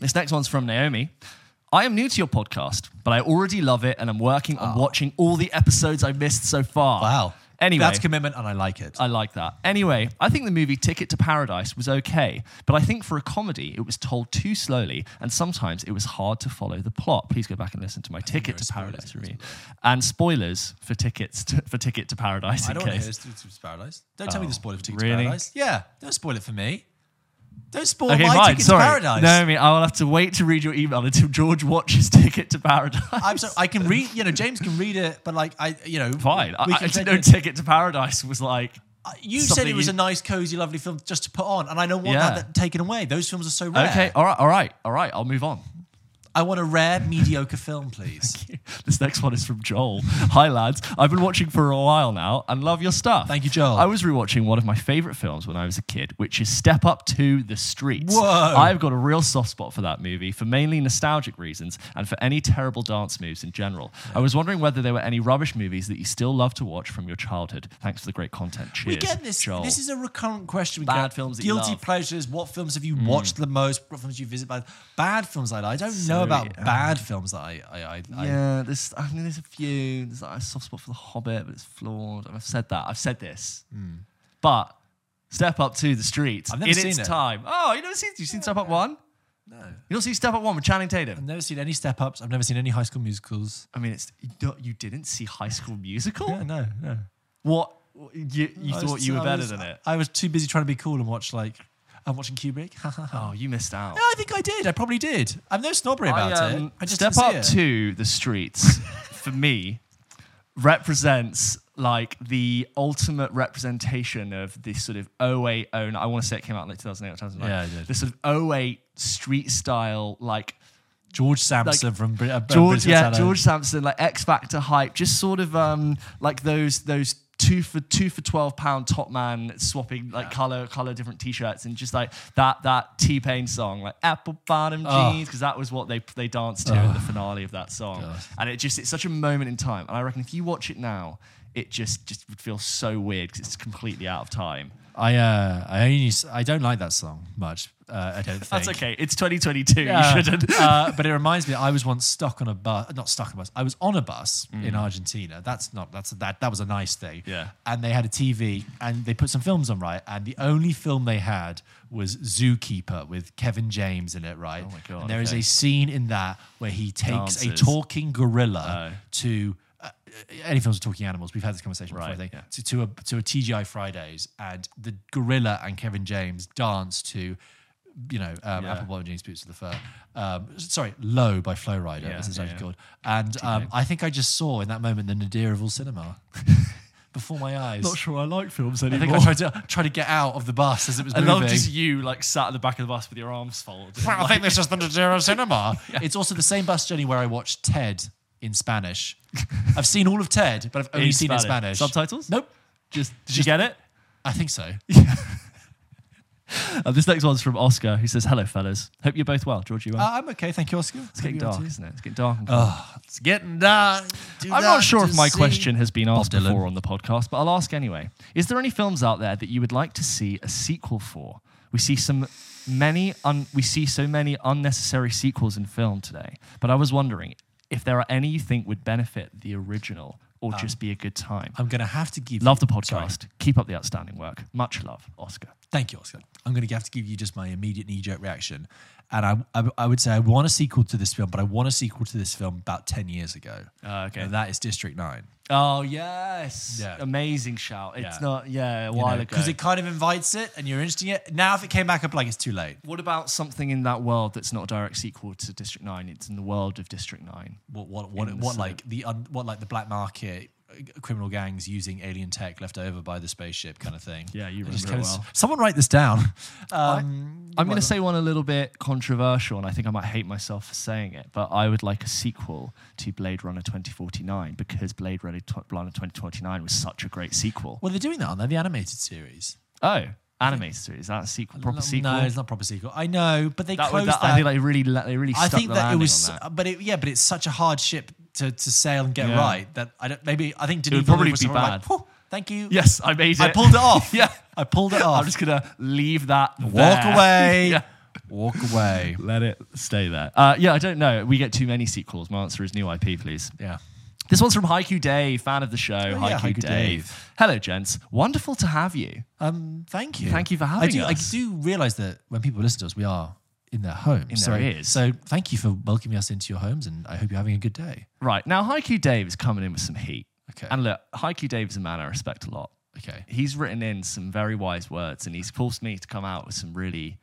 This next one's from Naomi. I am new to your podcast, but I already love it and I'm working on ah. watching all the episodes I missed so far. Wow. Anyway, That's commitment, and I like it. I like that. Anyway, I think the movie Ticket to Paradise was okay, but I think for a comedy, it was told too slowly, and sometimes it was hard to follow the plot. Please go back and listen to my Ticket to Paradise review, and spoilers for tickets to, for Ticket to Paradise. I in don't want to case. hear this to, to Paradise. Don't tell me Oh, the spoiler for Ticket really? to Paradise. Yeah, don't spoil it for me. Don't spoil Okay, my fine. Ticket Sorry, to Paradise. No, I mean I will have to wait to read your email until George watches Ticket to Paradise. I'm so I can read. You know, James can read it, but like I, you know, Fine. I, I didn't know it- Ticket to Paradise was like. Uh, you said it was you- a nice, cozy, lovely film just to put on, and I don't want Yeah. that taken away. Those films are so rare. Okay, all right, all right, all right. I'll move on. I want a rare, mediocre film, please. This next one is from Joel. Hi, lads. I've been watching for a while now and love your stuff. Thank you, Joel. I was rewatching one of my favorite films when I was a kid, which is Step Up to the Streets. Whoa. I've got a real soft spot for that movie for mainly nostalgic reasons and for any terrible dance moves in general. I was wondering whether there were any rubbish movies that you still love to watch from your childhood. Thanks for the great content. Cheers. We get this. Joel. This is a recurrent question. We Bad get. films that you guilty love. Mm. pleasures. What films have you watched the most? What films do you visit? Bad, bad films like. I don't know about yeah. bad films that I. I, I, I Yeah, there's. I mean, there's a few. There's like a soft spot for The Hobbit, but it's flawed. And I've said that. I've said this. But Step Up to the Streets Hmm. I've never in seen its it. time. Oh, you never seen? You seen Step Up One? no. You don't see Step Up One with Channing Tatum? I've never seen any step ups. I've never seen any High School Musicals. I mean, it's you, you didn't see High School Musical. Yeah, no, no. What you you I thought was- you were I better was- than it? I was too busy trying to be cool and watch like I'm watching Kubrick. Oh, you missed out. Yeah, I think I did. I probably did. I'm no snobbery about I, it. um, I just Step didn't Up it. to the Streets for me represents like the ultimate representation of this sort of 08 09 I want to say it came out in like 2008 or 2009 Yeah, it did. this sort of 08 street style like George Sampson from Brit- uh, George British yeah. George Sampson like X Factor hype just sort of um like those those two for two for 12 pound top man swapping like color color different t-shirts and just like that that T-Pain song like apple bottom Oh. jeans because that was what they they danced to in the finale of that song God. and it just it's such a moment in time and I reckon if you watch it now it just just would feel so weird because it's completely out of time I uh, I only I don't like that song much. Uh, I don't think that's okay it's 2022 Yeah. you shouldn't uh, but it reminds me, I was once stuck on a bus, not stuck on a bus. I was on a bus in Mm. Argentina. That's not that's that that was a nice thing. Yeah. And they had a TV and they put some films on right. And the only film they had was Zookeeper with Kevin James in it, right? Oh my God, And there is okay. a scene in that where he takes a talking gorilla Oh. to. Uh, any films with talking animals, we've had this conversation before. I Right, think yeah. to, to a to a TGI Fridays, and the gorilla and Kevin James dance to you know, um, Yeah. Apple Bottom Jeans Boots to the Fur. Um, sorry, Low by Flo Rida. Yeah, this is actually yeah. called. And um, I think I just saw in that moment the nadir of all cinema before my eyes. not sure I like films anymore. I think I tried to try to get out of the bus as it was I moving. love just you like sat at the back of the bus with your arms folded. I think this is the nadir of cinema. It's also the same bus journey where I watched Ted in Spanish. I've seen all of Ted, but I've only In seen it in Spanish. Spanish. Subtitles? Nope. Just did you get it? I think so. Uh, this next one's from Oscar, who says, "Hello, fellas. Hope you're both well. George, you well? Uh, I'm okay. Thank you, Oscar. it's getting dark, isn't it? It's getting dark. And cold. Oh, it's getting dark. Too I'm not sure if my question has been asked Dylan. before on the podcast, but I'll ask anyway. Is there any films out there that you would like to see a sequel for? We see some many un- we see so many unnecessary sequels in film today, but I was wondering if there are any you think would benefit the original or just be a good time. I'm going to have to give Love the podcast. Keep up the outstanding work. Much love, Oscar. Thank you, Oscar. I'm going to have to give you just my immediate knee jerk reaction. And I, I, I would say I want a sequel to this film, but I want a sequel to this film about 10 years ago. Uh, okay. And that is District 9. Oh yes, Yeah. amazing shout. It's Yeah. not yeah a while ago. Because it kind of invites it and you're interested in it. Now, if it came back up, like it's too late. What about something in that world that's not a direct sequel to District Nine? It's in the world of District Nine. What, what, what, what like the un, what like the black market criminal gangs using alien tech left over by the spaceship kind of thing. Yeah, you remember well. Someone write this down. Um, I'm going to say one a little bit controversial, and I think I might hate myself for saying it, but I would like a sequel to Blade Runner 2049 because Blade Runner tw- 2049 was such a great sequel. Well, they're doing that on there, the animated series. Oh, animated series, Is that a sequel, proper No, sequel. No, it's not proper sequel. I know, but they that, would- closed that, that. I think they really, they really. I think the that it was, that. but it, yeah, but it's such a hard ship to, to sail and get Yeah. right that I don't. Maybe I think Denis would probably was be of like, bad. Thank you. Yes, I made it. I pulled it off. yeah, I pulled it off. I'm just gonna leave that. Walk there. away. yeah. Walk away. Let it stay there. Uh, yeah, I don't know. We get too many sequels. My answer is new IP, please. Yeah. This one's from Haiku Dave, fan of the show. Oh, yeah, Haiku, Haiku Dave. Dave. Hello, gents. Wonderful to have you. Um, thank you. Thank you for having I do, I do realize that when people listen to us, we are in their homes. In so, their ears. So thank you for welcoming us into your homes, and I hope you're having a good day. Right now, Haiku Dave is coming in with some heat. Okay. And look, Haiku Dave is a man I respect a lot. Okay. He's written in some very wise words, and he's forced me to come out with some really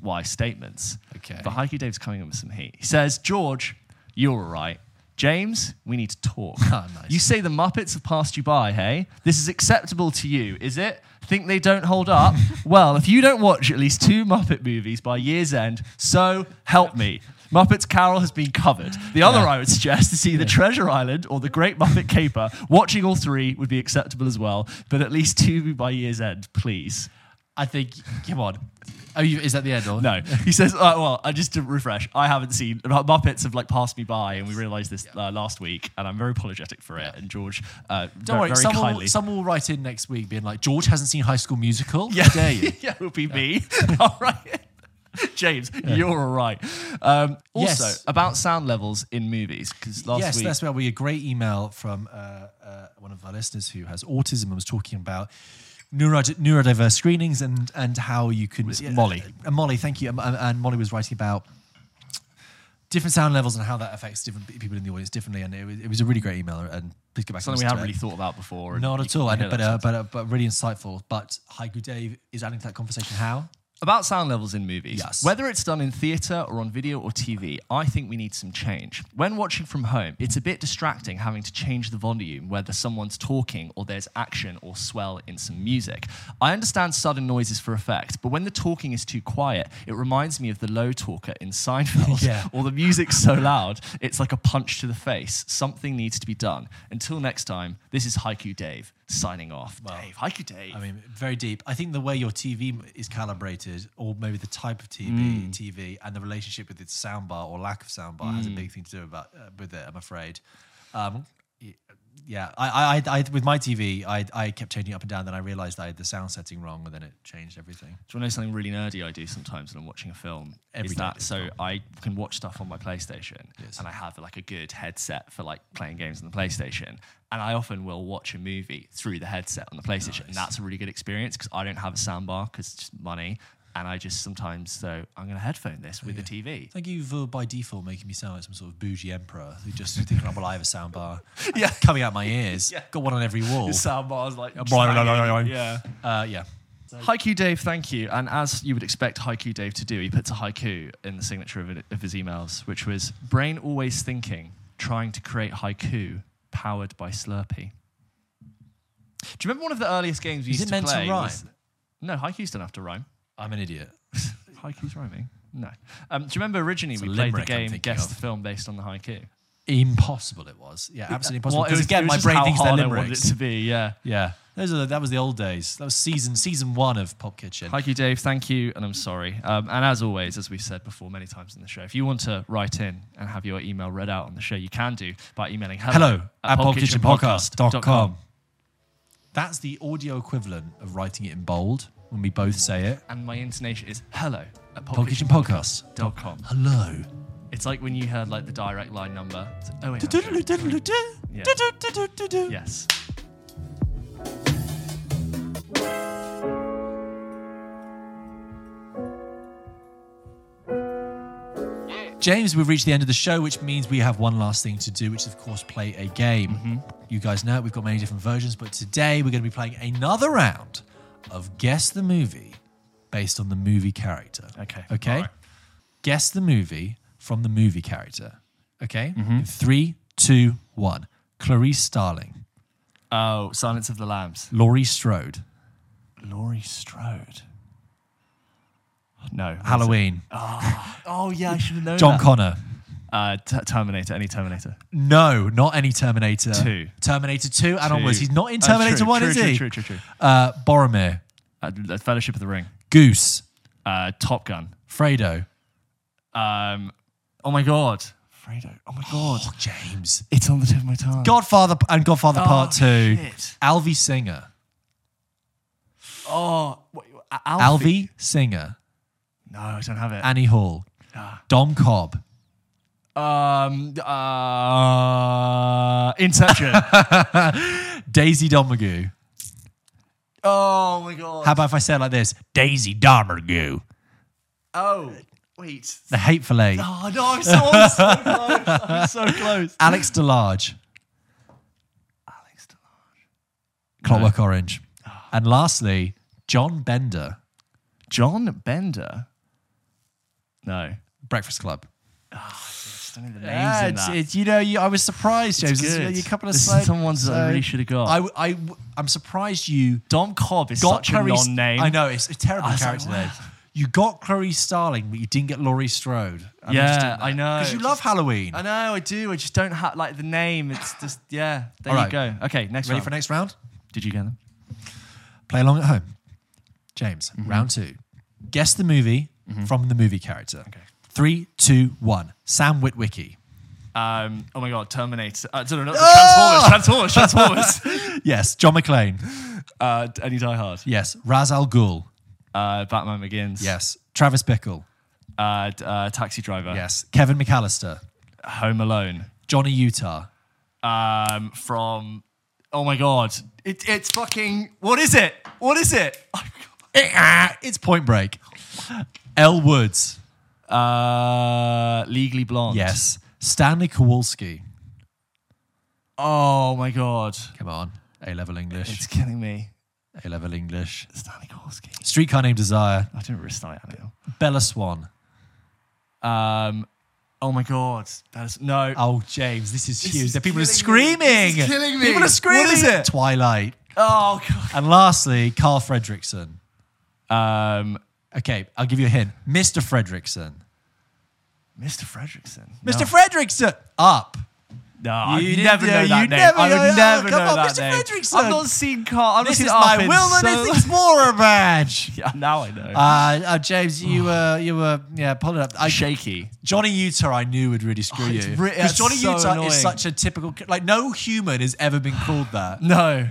wise statements. Okay. But Haiku Dave's coming in with some heat. He says, George, you're all right. James, we need to talk. Ah, nice. You say the Muppets have passed you by, hey? This is acceptable to you, is it? Think they don't hold up? well, if you don't watch at least two Muppet movies by year's end, so help me. Muppets Carol has been covered. The other I would suggest is either Treasure Island or The Great Muppet Caper. Watching all three would be acceptable as well, but at least two by year's end, please. I think. Come on. Oh, you, is that the end? Or? No, he says. Uh, well, I just to refresh, I haven't seen Muppets have like passed me by, and we realised this uh, last week, and I'm very apologetic for it. And George, uh, Don't very, worry. very Someone, kindly, will, someone will write in next week being like, George hasn't seen High School Musical. yeah, How dare you? yeah, it will be me. all right. James, you're all right. Um, also, Yes. about sound levels in movies, because last yes, week, that's where we a great email from uh, uh, one of our listeners who has autism and was talking about neuro- neurodiverse screenings and and how you could Molly. and Molly, thank you, and, and Molly was writing about different sound levels and how that affects different people in the audience differently, and it was, it was a really great email. And please go back. Something we hadn't really thought about before. Not at all, and, but, uh, but, uh, but really insightful. But Haiku Dave is adding to that conversation. How? About sound levels in movies. Yes. Whether it's done in theatre or on video or TV, I think we need some change. When watching from home, it's a bit distracting having to change the volume whether someone's talking or there's action or swell in some music. I understand sudden noises for effect, but when the talking is too quiet, it reminds me of the low talker in Seinfeld. Yeah. or the music's so loud, it's like a punch to the face. Something needs to be done. Until next time, this is Haiku Dave signing off. Dave, Haiku Dave. I mean, very deep. I think the way your TV is calibrated, or maybe the type of TV, Mm. TV, and the relationship with its soundbar or lack of soundbar has a Mm. big thing to do about uh, with it. I'm afraid. Um, yeah, I, I, I, with my TV, I, I kept changing it up and down. Then I realized I had the sound setting wrong, and then it changed everything. Do you want to know something really nerdy I do sometimes when I'm watching a film? Every is that so I can watch stuff on my PlayStation Yes. and I have like a good headset for like playing games on the PlayStation. And I often will watch a movie through the headset on the PlayStation. And that's a really good experience because I don't have a soundbar because it's just money. And I just sometimes, so I'm going to headphone this with the TV. Thank you for by default making me sound like some sort of bougie emperor who just thinking, oh, well, I have a soundbar Yeah. coming out my ears. Yeah. Got one on every wall. Soundbar's like, yeah. Uh, yeah. Haiku Dave, thank you. And as you would expect Haiku Dave to do, he puts a haiku in the signature of, it, of his emails, which was brain always thinking, trying to create haiku powered by Slurpee. Do you remember one of the earliest games we Is used it to meant to play? rhyme? was- no, haikus don't have to rhyme. I'm an idiot. Haiku's rhyming. No. Um, do you remember originally It's we played the game Guess of. the Film based on the haiku? Impossible it was. Yeah, absolutely impossible. Well, Because was, again, it was my brain thinks they're hard I wanted it to be, yeah. Yeah, those are the, that was the old days. That was season season one of Pop Kitchen. Haiku Dave, thank you, and I'm sorry. Um, and as always, as we've said before many times in the show, if you want to write in and have your email read out on the show, you can do by emailing hello, Hello at popkitchenpodcast.com. popkitchenpodcast.com. That's the audio equivalent of writing it in bold when we both say it. And my intonation is hello at Popkitchenpodcast.com. Hello. It's like when you heard like the direct line number. It's like, oh, wait, Yeah. Yes. James, we've reached the end of the show, which means we have one last thing to do, which is, of course, play a game. Mm-hmm. You guys know we've got many different versions, but today we're going to be playing another round of Guess the Movie based on the movie character. Okay. Okay? Right. Guess the movie from the movie character. Okay? Mm-hmm. In three, two, one. Clarice Starling, Oh, Silence of the Lambs. Laurie Strode, Laurie Strode. No. Halloween, ah. Oh yeah, I should have known. John that. Connor. Uh, t- Terminator. Any Terminator. No, not any Terminator. Two. Terminator 2 and Two. onwards. He's not in Uh, Terminator true, 1, true, is true, he? True, true, true. Uh, Boromir, Uh, the Fellowship of the Ring. Goose, Uh, Top Gun. Fredo. Um, oh my God. Fredo. Oh my God. Oh, James. It's on the tip of my tongue. Godfather and Godfather Oh, Part 2. shit. Alvy Singer. Oh, wait, Alfie. Alvy Singer. No, I don't have it. Annie Hall. Ah. Dom Cobb. Um, uh, Inception. Daisy Domergue. oh my god. How about if I say it like this? Daisy Domergue. oh, wait. The Hateful Eight. Oh no, I'm so, I'm so close. I'm so close. Alex DeLarge. Alex Delon. Clockwork Orange. And lastly, John Bender. John Bender. No. Breakfast Club. Don't know the names Yeah, in it's, that. it's, you know, you, I was surprised, James. It's good. You couple of This is slides. some that I really should have got. I, w- I, w- I'm surprised you Dom Cobb is got such a non-name. I know it's a terrible I was like, character name. You got Clarice Starling, but you didn't get Laurie Strode. Yeah, interested in that. I know. Because you It's love just- Halloween. I know, I do. I just don't have like the name. It's just yeah. There All you right. go. Okay, next Ready round. for next round? Did you get them? Play along at home. James, Mm-hmm. round two. Guess the movie from the movie character. Okay. Three, two, one. Sam Witwicky. Um, oh my god, Terminator. Uh, no, no, not Ah! Transformers. Transformers. Transformers. Yes. John McClane. uh, Any Die Hard. Yes. Ra's al Ghul. Uh, Batman Begins. Yes. Travis Bickle. Uh, d- uh, Taxi Driver. Yes. Kevin McCallister. Home Alone. Johnny Utah. Um, from. Oh my god, it, it's fucking. What is it? What is it? It's Point Break. Elle Woods. Uh, Legally Blonde. Yes. Stanley Kowalski. Oh my god, Come on. A level English. it's killing me. A level English. Stanley Kowalski. Streetcar Named Desire. I didn't restart it. Bella Swan. Um, oh my god, that's no. Oh, James, this is This huge. is The people are killing me. screaming. This is killing me. People are screaming. What is it? Twilight. Oh god. And lastly, Carl Fredricksen. Um, Okay, I'll give you a hint. Mr. Fredricksen. Mr. Fredricksen. Mr. Fredricksen. Up. No, I You never know you that name. never I would never come know on, that Mr. name. Fredricksen. I've not seen Carl. I've This not is my Wilderness Explorer badge. Yeah, now I know. Uh, uh, James, you were, you were, yeah, pull it up. I, Shaky. Johnny Utah, I knew would really screw Oh, you because Johnny so Utah annoying. is such a typical, like no human has ever been called that. No.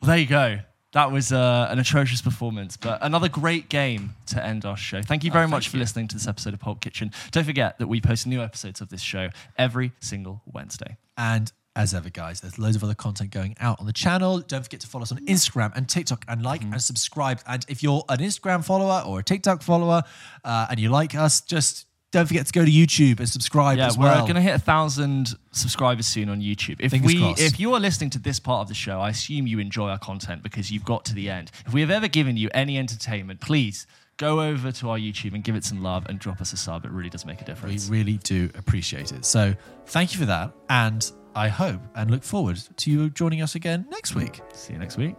Well, there you go. That was uh, an atrocious performance, but another great game to end our show. Thank you very much for listening to this episode of Pop Kitchen. Don't forget that we post new episodes of this show every single Wednesday. And as ever, guys, there's loads of other content going out on the channel. Don't forget to follow us on Instagram and TikTok and like Mm-hmm. and subscribe. And if you're an Instagram follower or a TikTok follower uh, and you like us, just don't forget to go to YouTube and subscribe Yeah, as well. we're going to hit a thousand subscribers soon on YouTube. If Fingers we, crossed. if you are listening to this part of the show, I assume you enjoy our content because you've got to the end. If we have ever given you any entertainment, please go over to our YouTube and give it some love and drop us a sub. It really does make a difference. we really do appreciate it. So thank you for that. And I hope and look forward to you joining us again next week. See you next week.